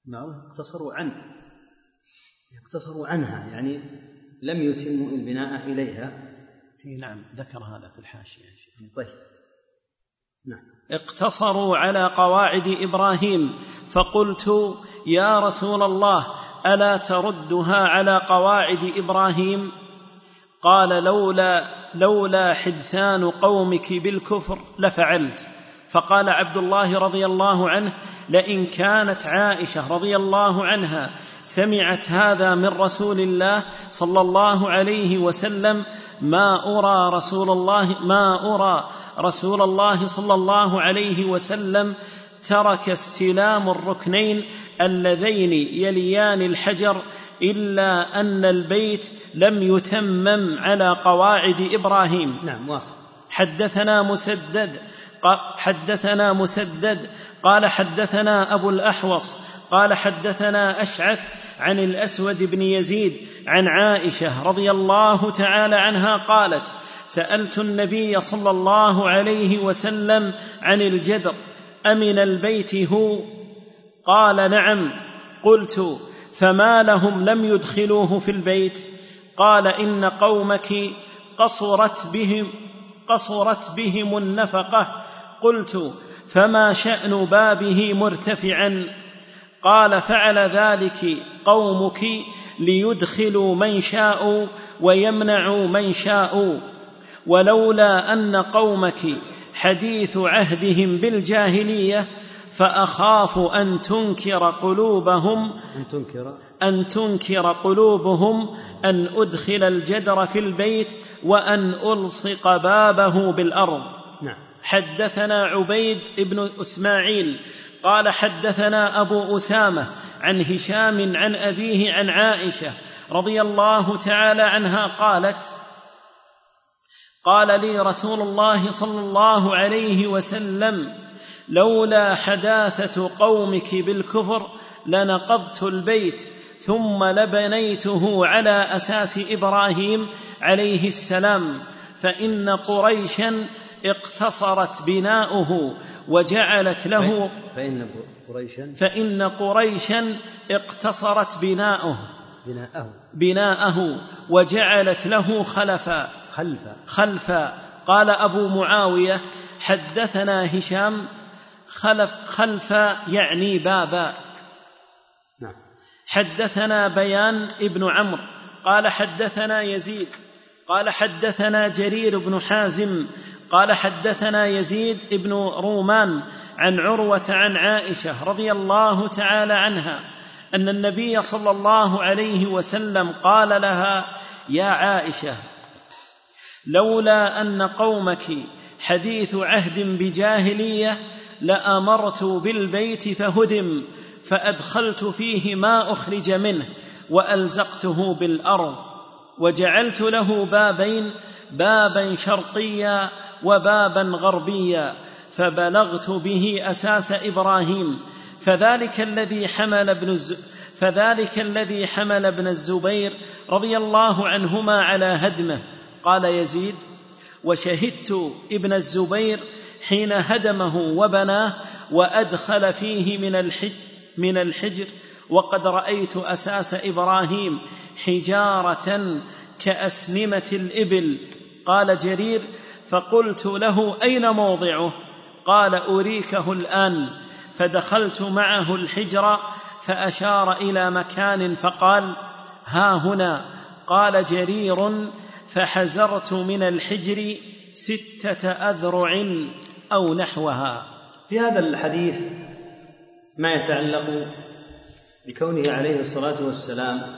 نعم اقتصروا عن اقتصروا عنها يعني لم يتموا البناء إليها. إي نعم ذكر هذا في الحاشية طيب. نعم. اقتصروا على قواعد إبراهيم فقلت يا رسول الله ألا تردها على قواعد إبراهيم؟ قال لولا لولا حدثان قومك بالكفر لفعلت. فقال عبد الله رضي الله عنه لئن كانت عائشة رضي الله عنها سمعت هذا من رسول الله صلى الله عليه وسلم ما أرى رسول الله ما أرى رسول الله صلى الله عليه وسلم ترك استلام الركنين اللذين يليان الحجر إلا أن البيت لم يتمم على قواعد إبراهيم. نعم واصل. حدثنا مسدد حدثنا مسدد قال حدثنا أبو الأحوص قال حدثنا أشعث عن الأسود بن يزيد عن عائشة رضي الله تعالى عنها قالت سألت النبي صلى الله عليه وسلم عن الجدر أمن البيت هو؟ قال نعم. قلت فما لهم لم يدخلوه في البيت؟ قال إن قومك قصرت بهم قصرت بهم النفقة. قلت فما شأن بابه مرتفعا. قال فعل ذلك قومك ليدخلوا من شاءوا ويمنعوا من شاءوا. ولولا أن قومك حديث عهدهم بالجاهلية فأخاف أن تنكر قلوبهم أن تنكر. أن تنكر قلوبهم أن أدخل الجدر في البيت وأن ألصق بابه بالأرض. حدثنا عبيد بن إسماعيل قال حدثنا أبو أسامة عن هشام عن أبيه عن عائشة رضي الله تعالى عنها قالت قال لي رسول الله صلى الله عليه وسلم لولا حداثة قومك بالكفر لنقضت البيت ثم لبنيته على أساس إبراهيم عليه السلام فإن قريشا اقتصرت بناؤه وجعلت له فإن قريشا فإن قريشا اقتصرت بناؤه. بناءه بناءه وجعلت له خلفا. خلفا. خلفا. قال أبو معاوية حدثنا هشام خلف خلفا يعني بابا. نعم. حدثنا بيان ابن عمرو. قال حدثنا يزيد. قال حدثنا جرير بن حازم. قال حدثنا يزيد بن رومان عن عروة عن عائشة رضي الله تعالى عنها أن النبي صلى الله عليه وسلم قال لها يا عائشة لولا أن قومك حديث عهد بجاهلية لأمرت بالبيت فهدم فأدخلت فيه ما أخرج منه وألزقته بالأرض وجعلت له بابين بابا شرقيا وبابا غربيا فبلغت به أساس إبراهيم. فذلك الذي حمل ابن الز... فذلك الذي حمل ابن الزبير رضي الله عنهما على هدمه. قال يزيد وشهدت ابن الزبير حين هدمه وبناه وأدخل فيه من الحج من الحجر وقد رأيت أساس إبراهيم حجارة كأسنمة الإبل. قال جرير فقلت له أين موضعه؟ قال أريكه الآن. فدخلت معه الحجر فأشار إلى مكان فقال ها هنا. قال جرير. فحزرت من الحجر ستة أذرع أو نحوها. في هذا الحديث ما يتعلق بكونه عليه الصلاة والسلام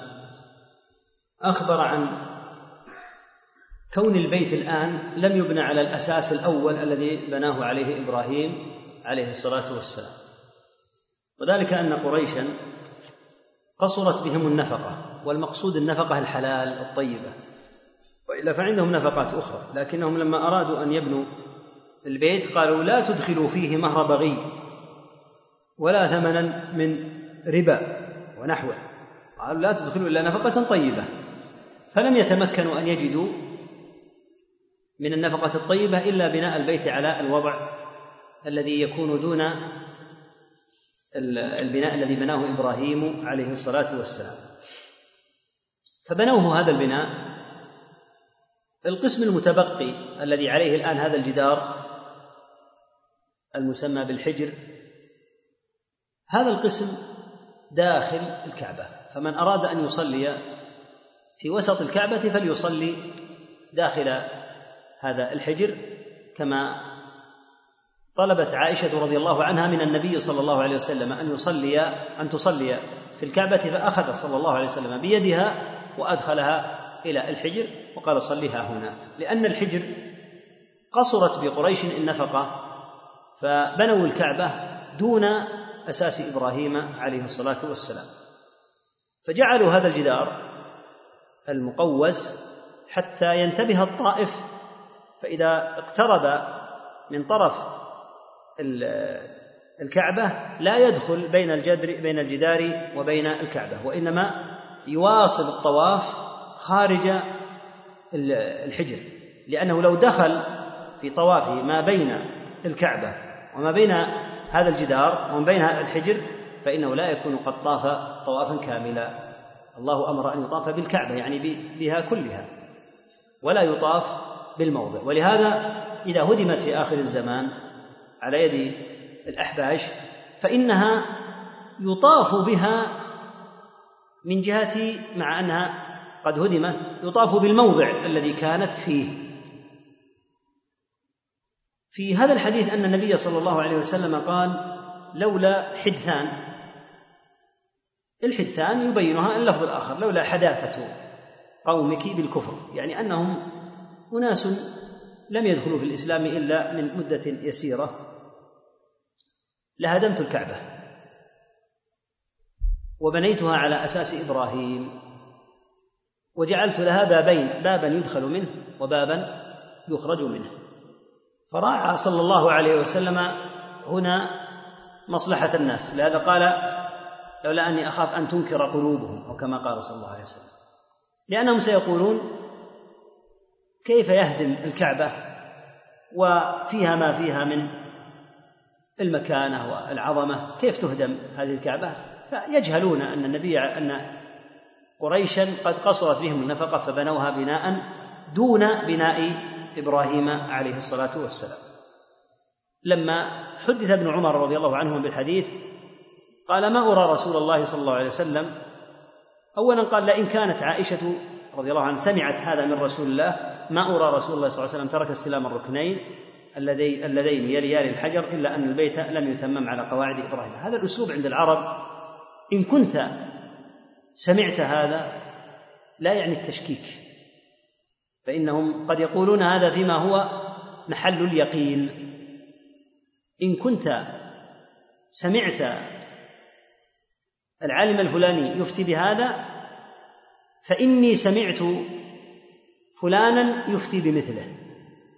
أخبر عن كون البيت الآن لم يبنى على الأساس الأول الذي بناه عليه إبراهيم عليه الصلاة والسلام. وذلك أن قريشا قصرت بهم النفقة والمقصود النفقة الحلال الطيبة. وإلا فعندهم نفقات أخرى لكنهم لما أرادوا أن يبنوا البيت قالوا لا تدخلوا فيه مهر بغي ولا ثمنا من ربا ونحوه. قالوا لا تدخلوا إلا نفقة طيبة. فلم يتمكنوا أن يجدوا من النفقة الطيبة إلا بناء البيت على الوضع الذي يكون دون البناء الذي بناه إبراهيم عليه الصلاة والسلام. فبنوه هذا البناء. القسم المتبقي الذي عليه الآن هذا الجدار المسمى بالحجر هذا القسم داخل الكعبة. فمن أراد أن يصلي في وسط الكعبة فليصلي داخل هذا الحجر كما طلبت عائشة رضي الله عنها من النبي صلى الله عليه وسلم أن يصلي أن تصلي في الكعبة فأخذ صلى الله عليه وسلم بيدها وأدخلها إلى الحجر وقال صلها هنا. لأن الحجر قصرت بقريش النفقة فبنوا الكعبة دون أساس إبراهيم عليه الصلاة والسلام. فجعلوا هذا الجدار المقوس حتى ينتبه الطائف فإذا اقترب من طرف الكعبة لا يدخل بين الجدر بين الجدار وبين الكعبة وإنما يواصل الطواف خارج الحجر لأنه لو دخل في طوافه ما بين الكعبة وما بين هذا الجدار وما بين هذا الحجر فإنه لا يكون قد طاف طوافا كاملا. الله أمر أن يطاف بالكعبة يعني بها كلها ولا يطاف بالموضع. ولهذا إذا هدمت في آخر الزمان على يد الأحباش فإنها يطاف بها من جهة مع أنها قد هدمت يطاف بالموضع الذي كانت فيه. في هذا الحديث أن النبي صلى الله عليه وسلم قال لولا حدثان. الحدثان يبينها اللفظ الآخر لولا حداثة قومك بالكفر يعني أنهم أناس لم يدخلوا في الإسلام إلا من مدة يسيرة لهدمت الكعبة وبنيتها على أساس إبراهيم وجعلت لها بابين بابا يدخل منه وبابا يخرج منه. فراعى صلى الله عليه وسلم هنا مصلحة الناس لهذا قال لولا أني أخاف أن تنكر قلوبهم أو كما قال صلى الله عليه وسلم. لأنهم سيقولون كيف يهدم الكعبة وفيها ما فيها من المكانة والعظمة؟ كيف تهدم هذه الكعبة؟ فيجهلون أن النبي أن قريشا قد قصرت بهم النفقة فبنوها بناء دون بناء إبراهيم عليه الصلاة والسلام. لما حدث ابن عمر رضي الله عنه بالحديث قال ما أرى رسول الله صلى الله عليه وسلم؟ أولا قال لئن كانت عائشة رضي الله عنها سمعت هذا من رسول الله ما أرى رسول الله صلى الله عليه وسلم ترك استلام الركنين اللذين يليان الحجر إلا أن البيت لم يتمم على قواعد إبراهيم. هذا الأسلوب عند العرب. إن كنت سمعت هذا لا يعني التشكيك فإنهم قد يقولون هذا فيما هو محل اليقين. إن كنت سمعت العالم الفلاني يفتي بهذا فإني سمعت فلانا يفتي بمثله.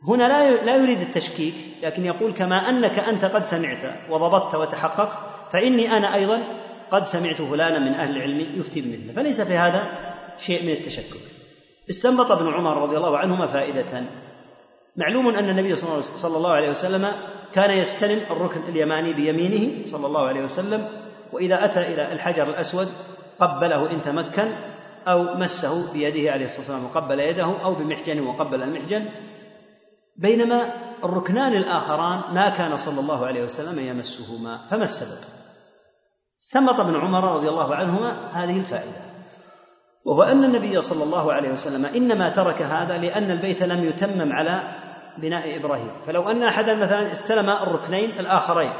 هنا لا لا يريد التشكيك لكن يقول كما أنك أنت قد سمعت وضبطت وتحققت فإني أنا أيضا قد سمعت فلانا من أهل العلم يفتي بمثله. فليس في هذا شيء من التشكك. استنبط ابن عمر رضي الله عنهما فائدة. معلوم أن النبي صلى الله عليه وسلم كان يستلم الركن اليماني بيمينه صلى الله عليه وسلم وإذا أتى إلى الحجر الأسود قبله إن تمكن أو مسه بيده عليه الصلاة والسلام وقبل يده أو بمحجن وقبل المحجن بينما الركنان الآخران ما كان صلى الله عليه وسلم يمسهما فما السبب؟ استنبط ابن عمر رضي الله عنهما هذه الفائدة وهو أن النبي صلى الله عليه وسلم إنما ترك هذا لأن البيت لم يتمم على بناء إبراهيم فلو أن أحدا مثلا استلم الركنين الآخرين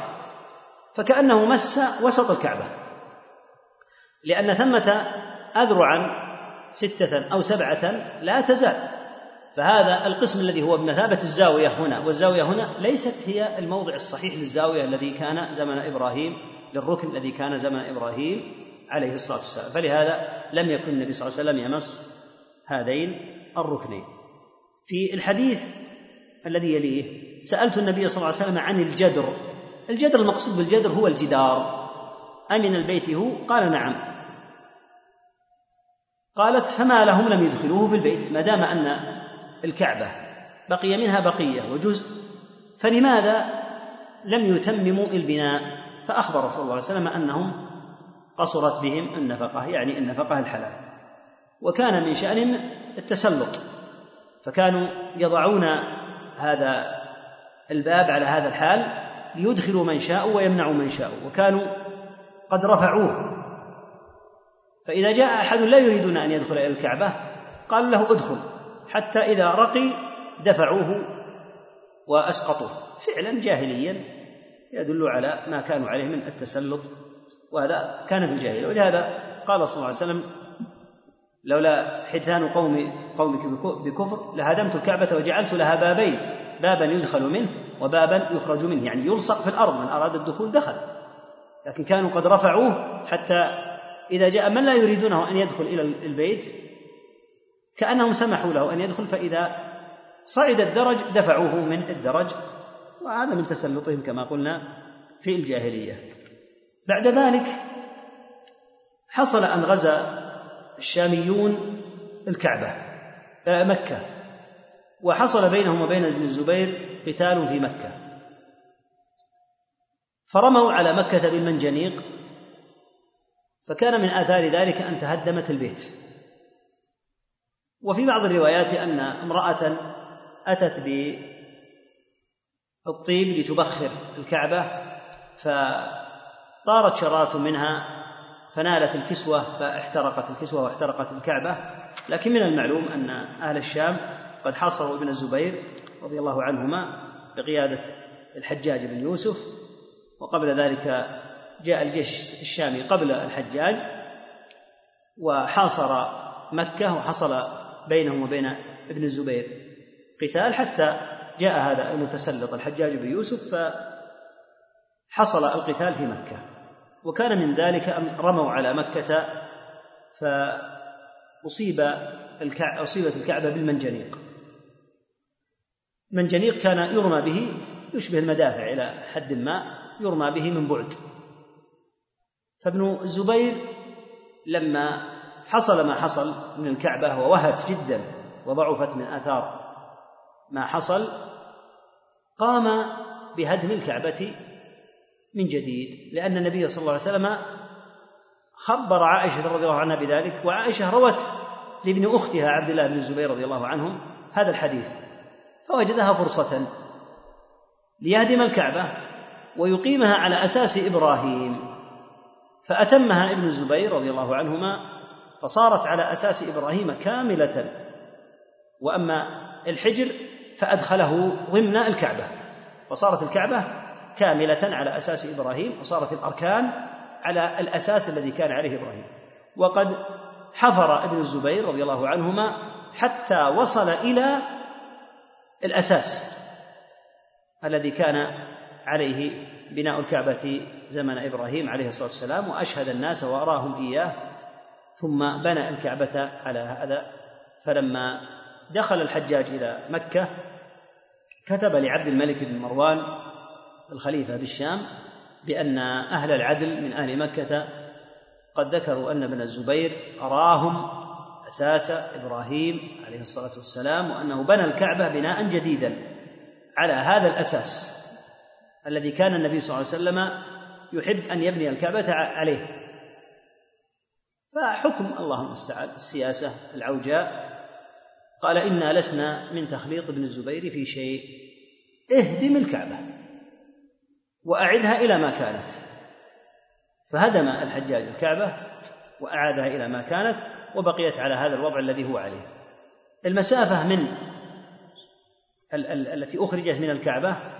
فكأنه مس وسط الكعبة لأن ثمة اذرعا ستة أو سبعة لا تزال. فهذا القسم الذي هو بمثابة الزاوية هنا والزاوية هنا ليست هي الموضع الصحيح للزاوية الذي كان زمن إبراهيم للركن الذي كان زمن إبراهيم عليه الصلاة والسلام. فلهذا لم يكن النبي صلى الله عليه وسلم يمس هذين الركنين. في الحديث الذي يليه سألت النبي صلى الله عليه وسلم عن الجدر. الجدر المقصود بالجدر هو الجدار. أمن البيت هو؟ قال نعم. قالت فما لهم لم يدخلوه في البيت ما دام أن الكعبة بقي منها بقية وجزء فلماذا لم يتمموا البناء؟ فأخبر صلى الله عليه وسلم أنهم قصرت بهم النفقة يعني النفقة الحلال. وكان من شأنهم التسلط فكانوا يضعون هذا الباب على هذا الحال ليدخلوا من شاءوا ويمنعوا من شاءوا وكانوا قد رفعوه. فإذا جاء أحد لا يريدون أن يدخل إلى الكعبة قال له ادخل حتى إذا رقي دفعوه وأسقطوه. فعلا جاهليا يدل على ما كانوا عليه من التسلط وهذا كان في الجاهلية. ولهذا قال صلى الله عليه وسلم لولا حيتان قوم قومك بكفر لهدمت الكعبة وجعلت لها بابين بابا يدخل منه وبابا يخرج منه. يعني يلصق في الأرض من أراد الدخول دخل. لكن كانوا قد رفعوه حتى إذا جاء من لا يريدونه أن يدخل إلى البيت كأنهم سمحوا له أن يدخل فإذا صعد الدرج دفعوه من الدرج. وهذا من تسلطهم كما قلنا في الجاهلية. بعد ذلك حصل أن غزا الشاميون الكعبة آه، مكة. وحصل بينهم وبين ابن الزبير قتال في مكة. فرموا على مكة بالمنجنيق فكان من آثار ذلك أن تهدمت البيت. وفي بعض الروايات أن امرأة أتت بالطيب لتبخر الكعبة فطارت شرارة منها فنالت الكسوة فاحترقت الكسوة واحترقت الكعبة. لكن من المعلوم أن أهل الشام قد حاصروا ابن الزبير رضي الله عنهما بقيادة الحجاج بن يوسف وقبل ذلك جاء الجيش الشامي قبل الحجاج وحاصر مكة وحصل بينهم وبين ابن الزبير قتال حتى جاء هذا المتسلط الحجاج بن يوسف فحصل القتال في مكة وكان من ذلك أن رموا على مكة فأصيب. أصيبت الكعبة بالمنجنيق منجنيق كان يرمى به يشبه المدافع إلى حد ما يرمى به من بعد فابن الزبير لما حصل ما حصل من الكعبة ووهت جدا وضعفت من آثار ما حصل قام بهدم الكعبة من جديد لأن النبي صلى الله عليه وسلم خبر عائشة رضي الله عنها بذلك وعائشة روت لابن أختها عبد الله بن الزبير رضي الله عنهم هذا الحديث فوجدها فرصة ليهدم الكعبة ويقيمها على أساس إبراهيم. فأتمها ابن الزبير رضي الله عنهما فصارت على أساس إبراهيم كاملة. وأما الحجر فأدخله ضمن الكعبة وصارت الكعبة كاملة على أساس إبراهيم وصارت الأركان على الأساس الذي كان عليه إبراهيم. وقد حفر ابن الزبير رضي الله عنهما حتى وصل إلى الأساس الذي كان عليه بناء الكعبة زمن إبراهيم عليه الصلاة والسلام وأشهد الناس وأراهم إياه ثم بنى الكعبة على هذا. فلما دخل الحجاج إلى مكة كتب لعبد الملك بن مروان الخليفة بالشام بأن أهل العدل من أهل مكة قد ذكروا أن ابن الزبير أراهم أساس إبراهيم عليه الصلاة والسلام وأنه بنى الكعبة بناء جديدا على هذا الأساس. الذي كان النبي صلى الله عليه وسلم يحب أن يبني الكعبة عليه. فحكم الله المستعان السياسة العوجاء. قال إنا لسنا من تخليط ابن الزبير في شيء. اهدم الكعبة وأعدها إلى ما كانت. فهدم الحجاج الكعبة وأعادها إلى ما كانت وبقيت على هذا الوضع الذي هو عليه. المسافة من التي أخرجت من الكعبة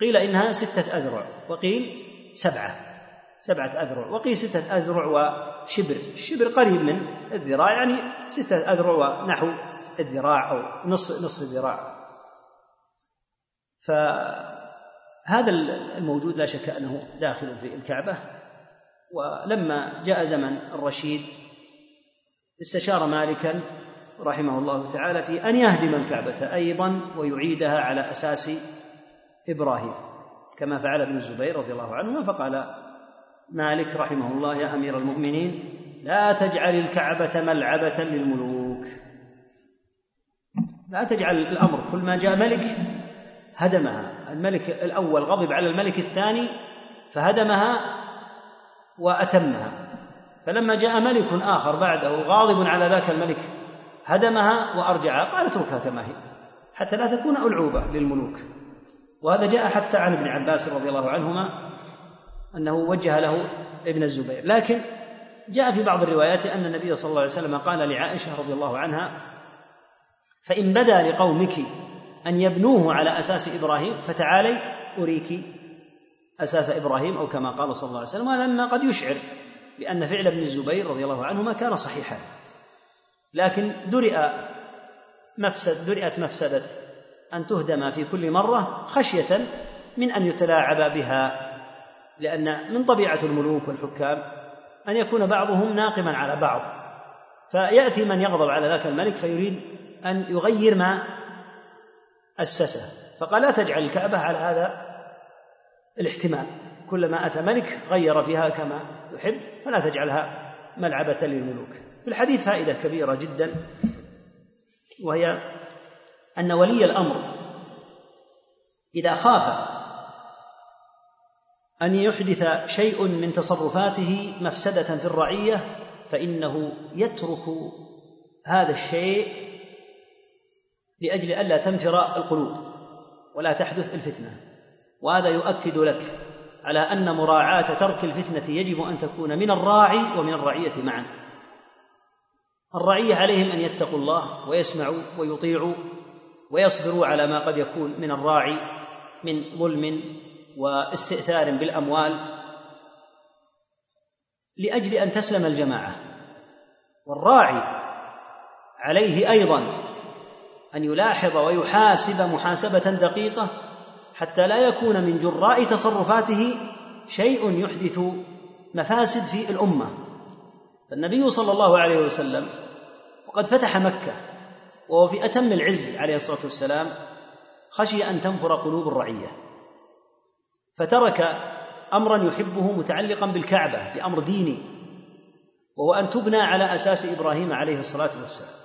قيل إنها ستة أذرع وقيل سبعة سبعة أذرع وقيل ستة أذرع وشبر الشبر قريب من الذراع يعني ستة أذرع ونحو الذراع أو نصف نصف الذراع فهذا الموجود لا شك أنه داخل في الكعبة. ولما جاء زمن الرشيد استشار مالكا رحمه الله تعالى في أن يهدم الكعبة أيضا ويعيدها على أساس إبراهيم كما فعل ابن الزبير رضي الله عنهما فقال مالك رحمه الله يا أمير المؤمنين لا تجعل الكعبة ملعبة للملوك. لا تجعل الأمر كل ما جاء ملك هدمها. الملك الأول غضب على الملك الثاني فهدمها وأتمها. فلما جاء ملك آخر بعده غاضب على ذاك الملك هدمها وأرجعها قال اتركها كما هي حتى لا تكون ألعوبة للملوك. وهذا جاء حتى عن ابن عباس رضي الله عنهما أنه وجه له ابن الزبير. لكن جاء في بعض الروايات أن النبي صلى الله عليه وسلم قال لعائشة رضي الله عنها فإن بدا لقومك أن يبنوه على أساس إبراهيم فتعالي أريك أساس إبراهيم أو كما قال صلى الله عليه وسلم. وهذا مما قد يشعر بأن فعل ابن الزبير رضي الله عنهما كان صحيحا. لكن درئ مفسد درئت مفسدة أن تهدم في كل مرة خشية من أن يتلاعب بها لأن من طبيعة الملوك والحكام أن يكون بعضهم ناقما على بعض. فيأتي من يغضب على ذاك الملك فيريد أن يغير ما أسسه. فقال لا تجعل الكعبة على هذا الاحتمال. كلما أتى ملك غير فيها كما يحب فلا تجعلها ملعبة للملوك. في الحديث فائدة كبيرة جدا وهي أن ولي الأمر إذا خاف أن يحدث شيء من تصرفاته مفسدة في الرعية فإنه يترك هذا الشيء لأجل ألا تنفر القلوب ولا تحدث الفتنة وهذا يؤكد لك على أن مراعاة ترك الفتنة يجب أن تكون من الراعي ومن الرعية معا. الرعية عليهم أن يتقوا الله ويسمعوا ويطيعوا ويصبروا على ما قد يكون من الراعي من ظلم واستئثار بالأموال لأجل أن تسلم الجماعة. والراعي عليه أيضا أن يلاحظ ويحاسب محاسبة دقيقة حتى لا يكون من جراء تصرفاته شيء يحدث مفاسد في الأمة. فالنبي صلى الله عليه وسلم وقد فتح مكة وهو في أتم العز عليه الصلاة والسلام خشي أن تنفر قلوب الرعية فترك أمرا يحبه متعلقا بالكعبة بأمر ديني وهو أن تبنى على أساس إبراهيم عليه الصلاة والسلام.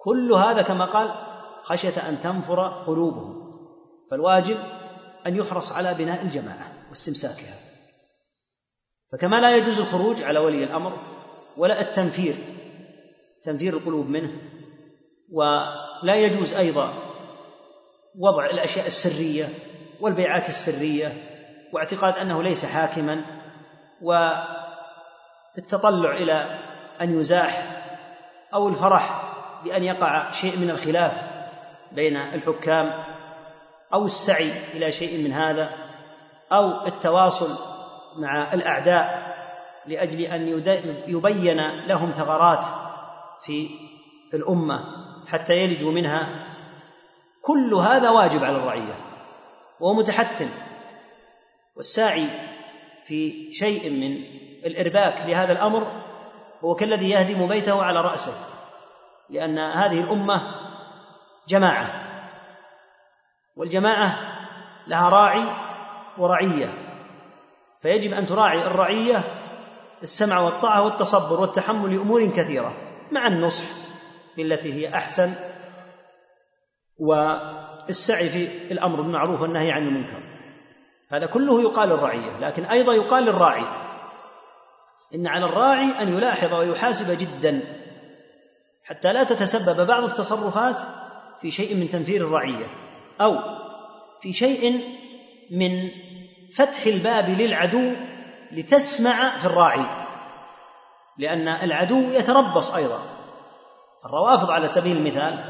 كل هذا كما قال خشية أن تنفر قلوبهم فالواجب أن يحرص على بناء الجماعة واستمساكها. فكما لا يجوز الخروج على ولي الأمر ولا التنفير تنفير القلوب منه ولا يجوز أيضا وضع الأشياء السرية والبيعات السرية واعتقاد أنه ليس حاكما والتطلع إلى أن يزاح أو الفرح بأن يقع شيء من الخلاف بين الحكام أو السعي إلى شيء من هذا أو التواصل مع الأعداء لأجل أن يبين لهم ثغرات في الأمة. حتى يلجوا منها. كل هذا واجب على الرعية وهو متحتم. والساعي في شيء من الإرباك لهذا الأمر هو كالذي يهدم بيته على رأسه لأن هذه الأمة جماعة. والجماعة لها راعي ورعية. فيجب أن تراعي الرعية السمع والطاعة والتصبر والتحمل لأمور كثيرة مع النصح بالتي هي أحسن والسعي في الأمر بالمعروف والنهي عن المنكر. هذا كله يقال للرعيه لكن أيضا يقال للراعي إن على الراعي أن يلاحظ ويحاسب جدا حتى لا تتسبب بعض التصرفات في شيء من تنفير الرعية أو في شيء من فتح الباب للعدو لتسمع في الراعي لأن العدو يتربص أيضا. الروافض على سبيل المثال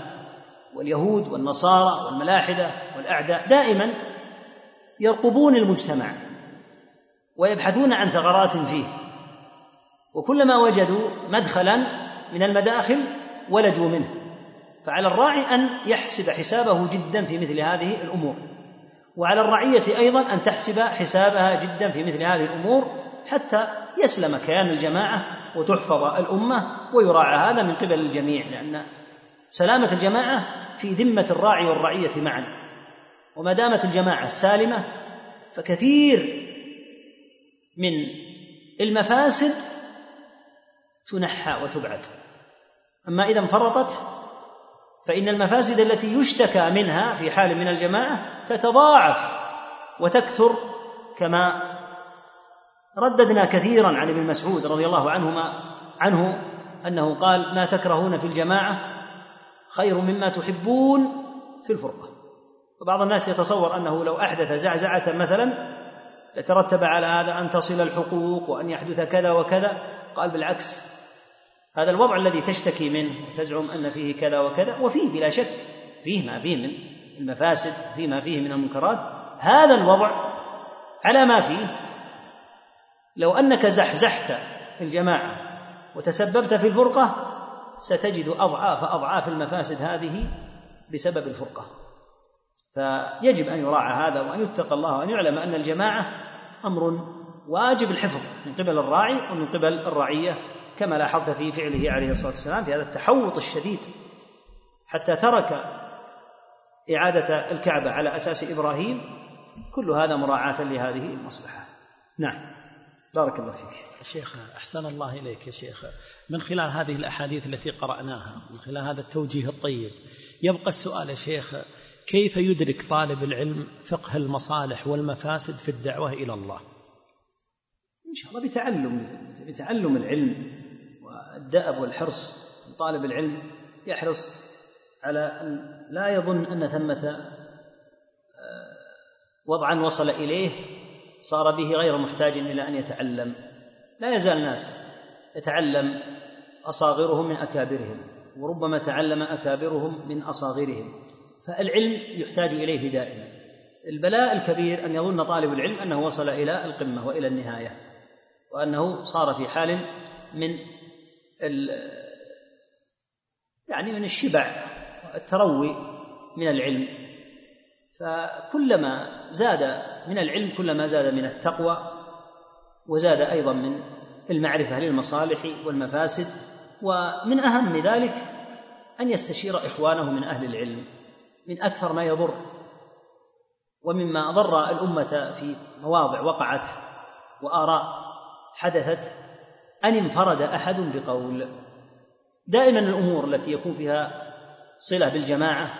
واليهود والنصارى والملاحدة والأعداء دائما يرقبون المجتمع ويبحثون عن ثغرات فيه وكلما وجدوا مدخلا من المداخل ولجوا منه فعلى الراعي أن يحسب حسابه جدا في مثل هذه الأمور وعلى الرعية أيضا أن تحسب حسابها جدا في مثل هذه الأمور حتى يسلم كيان الجماعة وتحفظ الأمة ويراعى هذا من قبل الجميع لأن سلامة الجماعة في ذمة الراعي والرعية معا. وما دامت الجماعة سالمة فكثير من المفاسد تنحى وتبعد. أما إذا انفرطت فإن المفاسد التي يشتكى منها في حال من الجماعة تتضاعف وتكثر كما رددنا كثيرا عن ابن مسعود رضي الله عنهما عنه أنه قال ما تكرهون في الجماعة خير مما تحبون في الفرقة. وبعض الناس يتصور أنه لو أحدث زعزعة مثلا لترتب على هذا أن تصل الحقوق وأن يحدث كذا وكذا. قال بالعكس هذا الوضع الذي تشتكي منه وتزعم أن فيه كذا وكذا وفيه بلا شك فيه ما فيه من المفاسد فيه ما فيه من المنكرات هذا الوضع على ما فيه لو أنك زحزحت في الجماعة وتسببت في الفرقة ستجد أضعاف أضعاف المفاسد هذه بسبب الفرقة. فيجب أن يراعى هذا وأن يتقى الله وأن يعلم أن الجماعة أمر واجب الحفظ من قبل الراعي ومن قبل الرعية كما لاحظت في فعله عليه الصلاة والسلام في هذا التحوط الشديد حتى ترك إعادة الكعبة على أساس إبراهيم. كل هذا مراعاة لهذه المصلحة. نعم. بارك الله فيك. شيخ أحسن الله إليك يا شيخ. من خلال هذه الأحاديث التي قرأناها من خلال هذا التوجيه الطيب يبقى السؤال يا شيخ كيف يدرك طالب العلم فقه المصالح والمفاسد في الدعوة إلى الله؟ إن شاء الله بتعلم بتعلم العلم والدأب والحرص. طالب العلم يحرص على أن لا يظن أن ثمة آه، وضعا وصل إليه صار به غير محتاج إلى أن يتعلم. لا يزال الناس يتعلم أصاغرهم من أكابرهم وربما تعلم أكابرهم من أصاغرهم. فالعلم يحتاج إليه دائما. البلاء الكبير أن يظن طالب العلم أنه وصل إلى القمة وإلى النهاية وأنه صار في حال من يعني من الشبع والتروي من العلم. فكلما زاد من العلم كلما زاد من التقوى وزاد أيضا من المعرفة للمصالح والمفاسد ومن أهم ذلك أن يستشير إخوانه من أهل العلم من أكثر ما يضر ومما ضر الأمة في مواضع وقعت وآراء حدثت أن انفرد أحد بقول. دائما الأمور التي يكون فيها صلة بالجماعة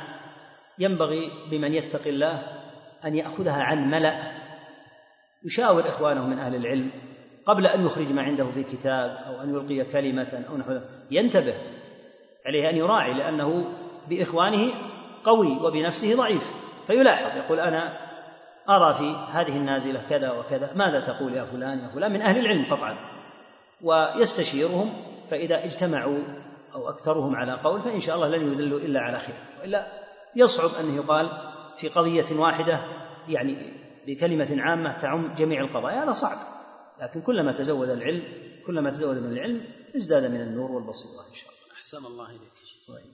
ينبغي بمن يتقي الله أن يأخذها عن ملأ يشاور إخوانه من أهل العلم قبل أن يخرج ما عنده في كتاب أو أن يلقي كلمة أو نحو ينتبه عليه أن يراعي لأنه بإخوانه قوي وبنفسه ضعيف فيلاحظ يقول أنا أرى في هذه النازلة كذا وكذا ماذا تقول يا فلان؟ يا فلان من أهل العلم قطعا. ويستشيرهم فإذا اجتمعوا أو أكثرهم على قول فإن شاء الله لن يدلوا إلا على خير وإلا يصعب انه يقال في قضية واحدة يعني بكلمه عامة تعم جميع القضايا. هذا صعب لكن كلما تزود العلم كلما تزود من العلم ازداد من النور والبصيرة إن شاء الله. أحسن الله إليك. طيب.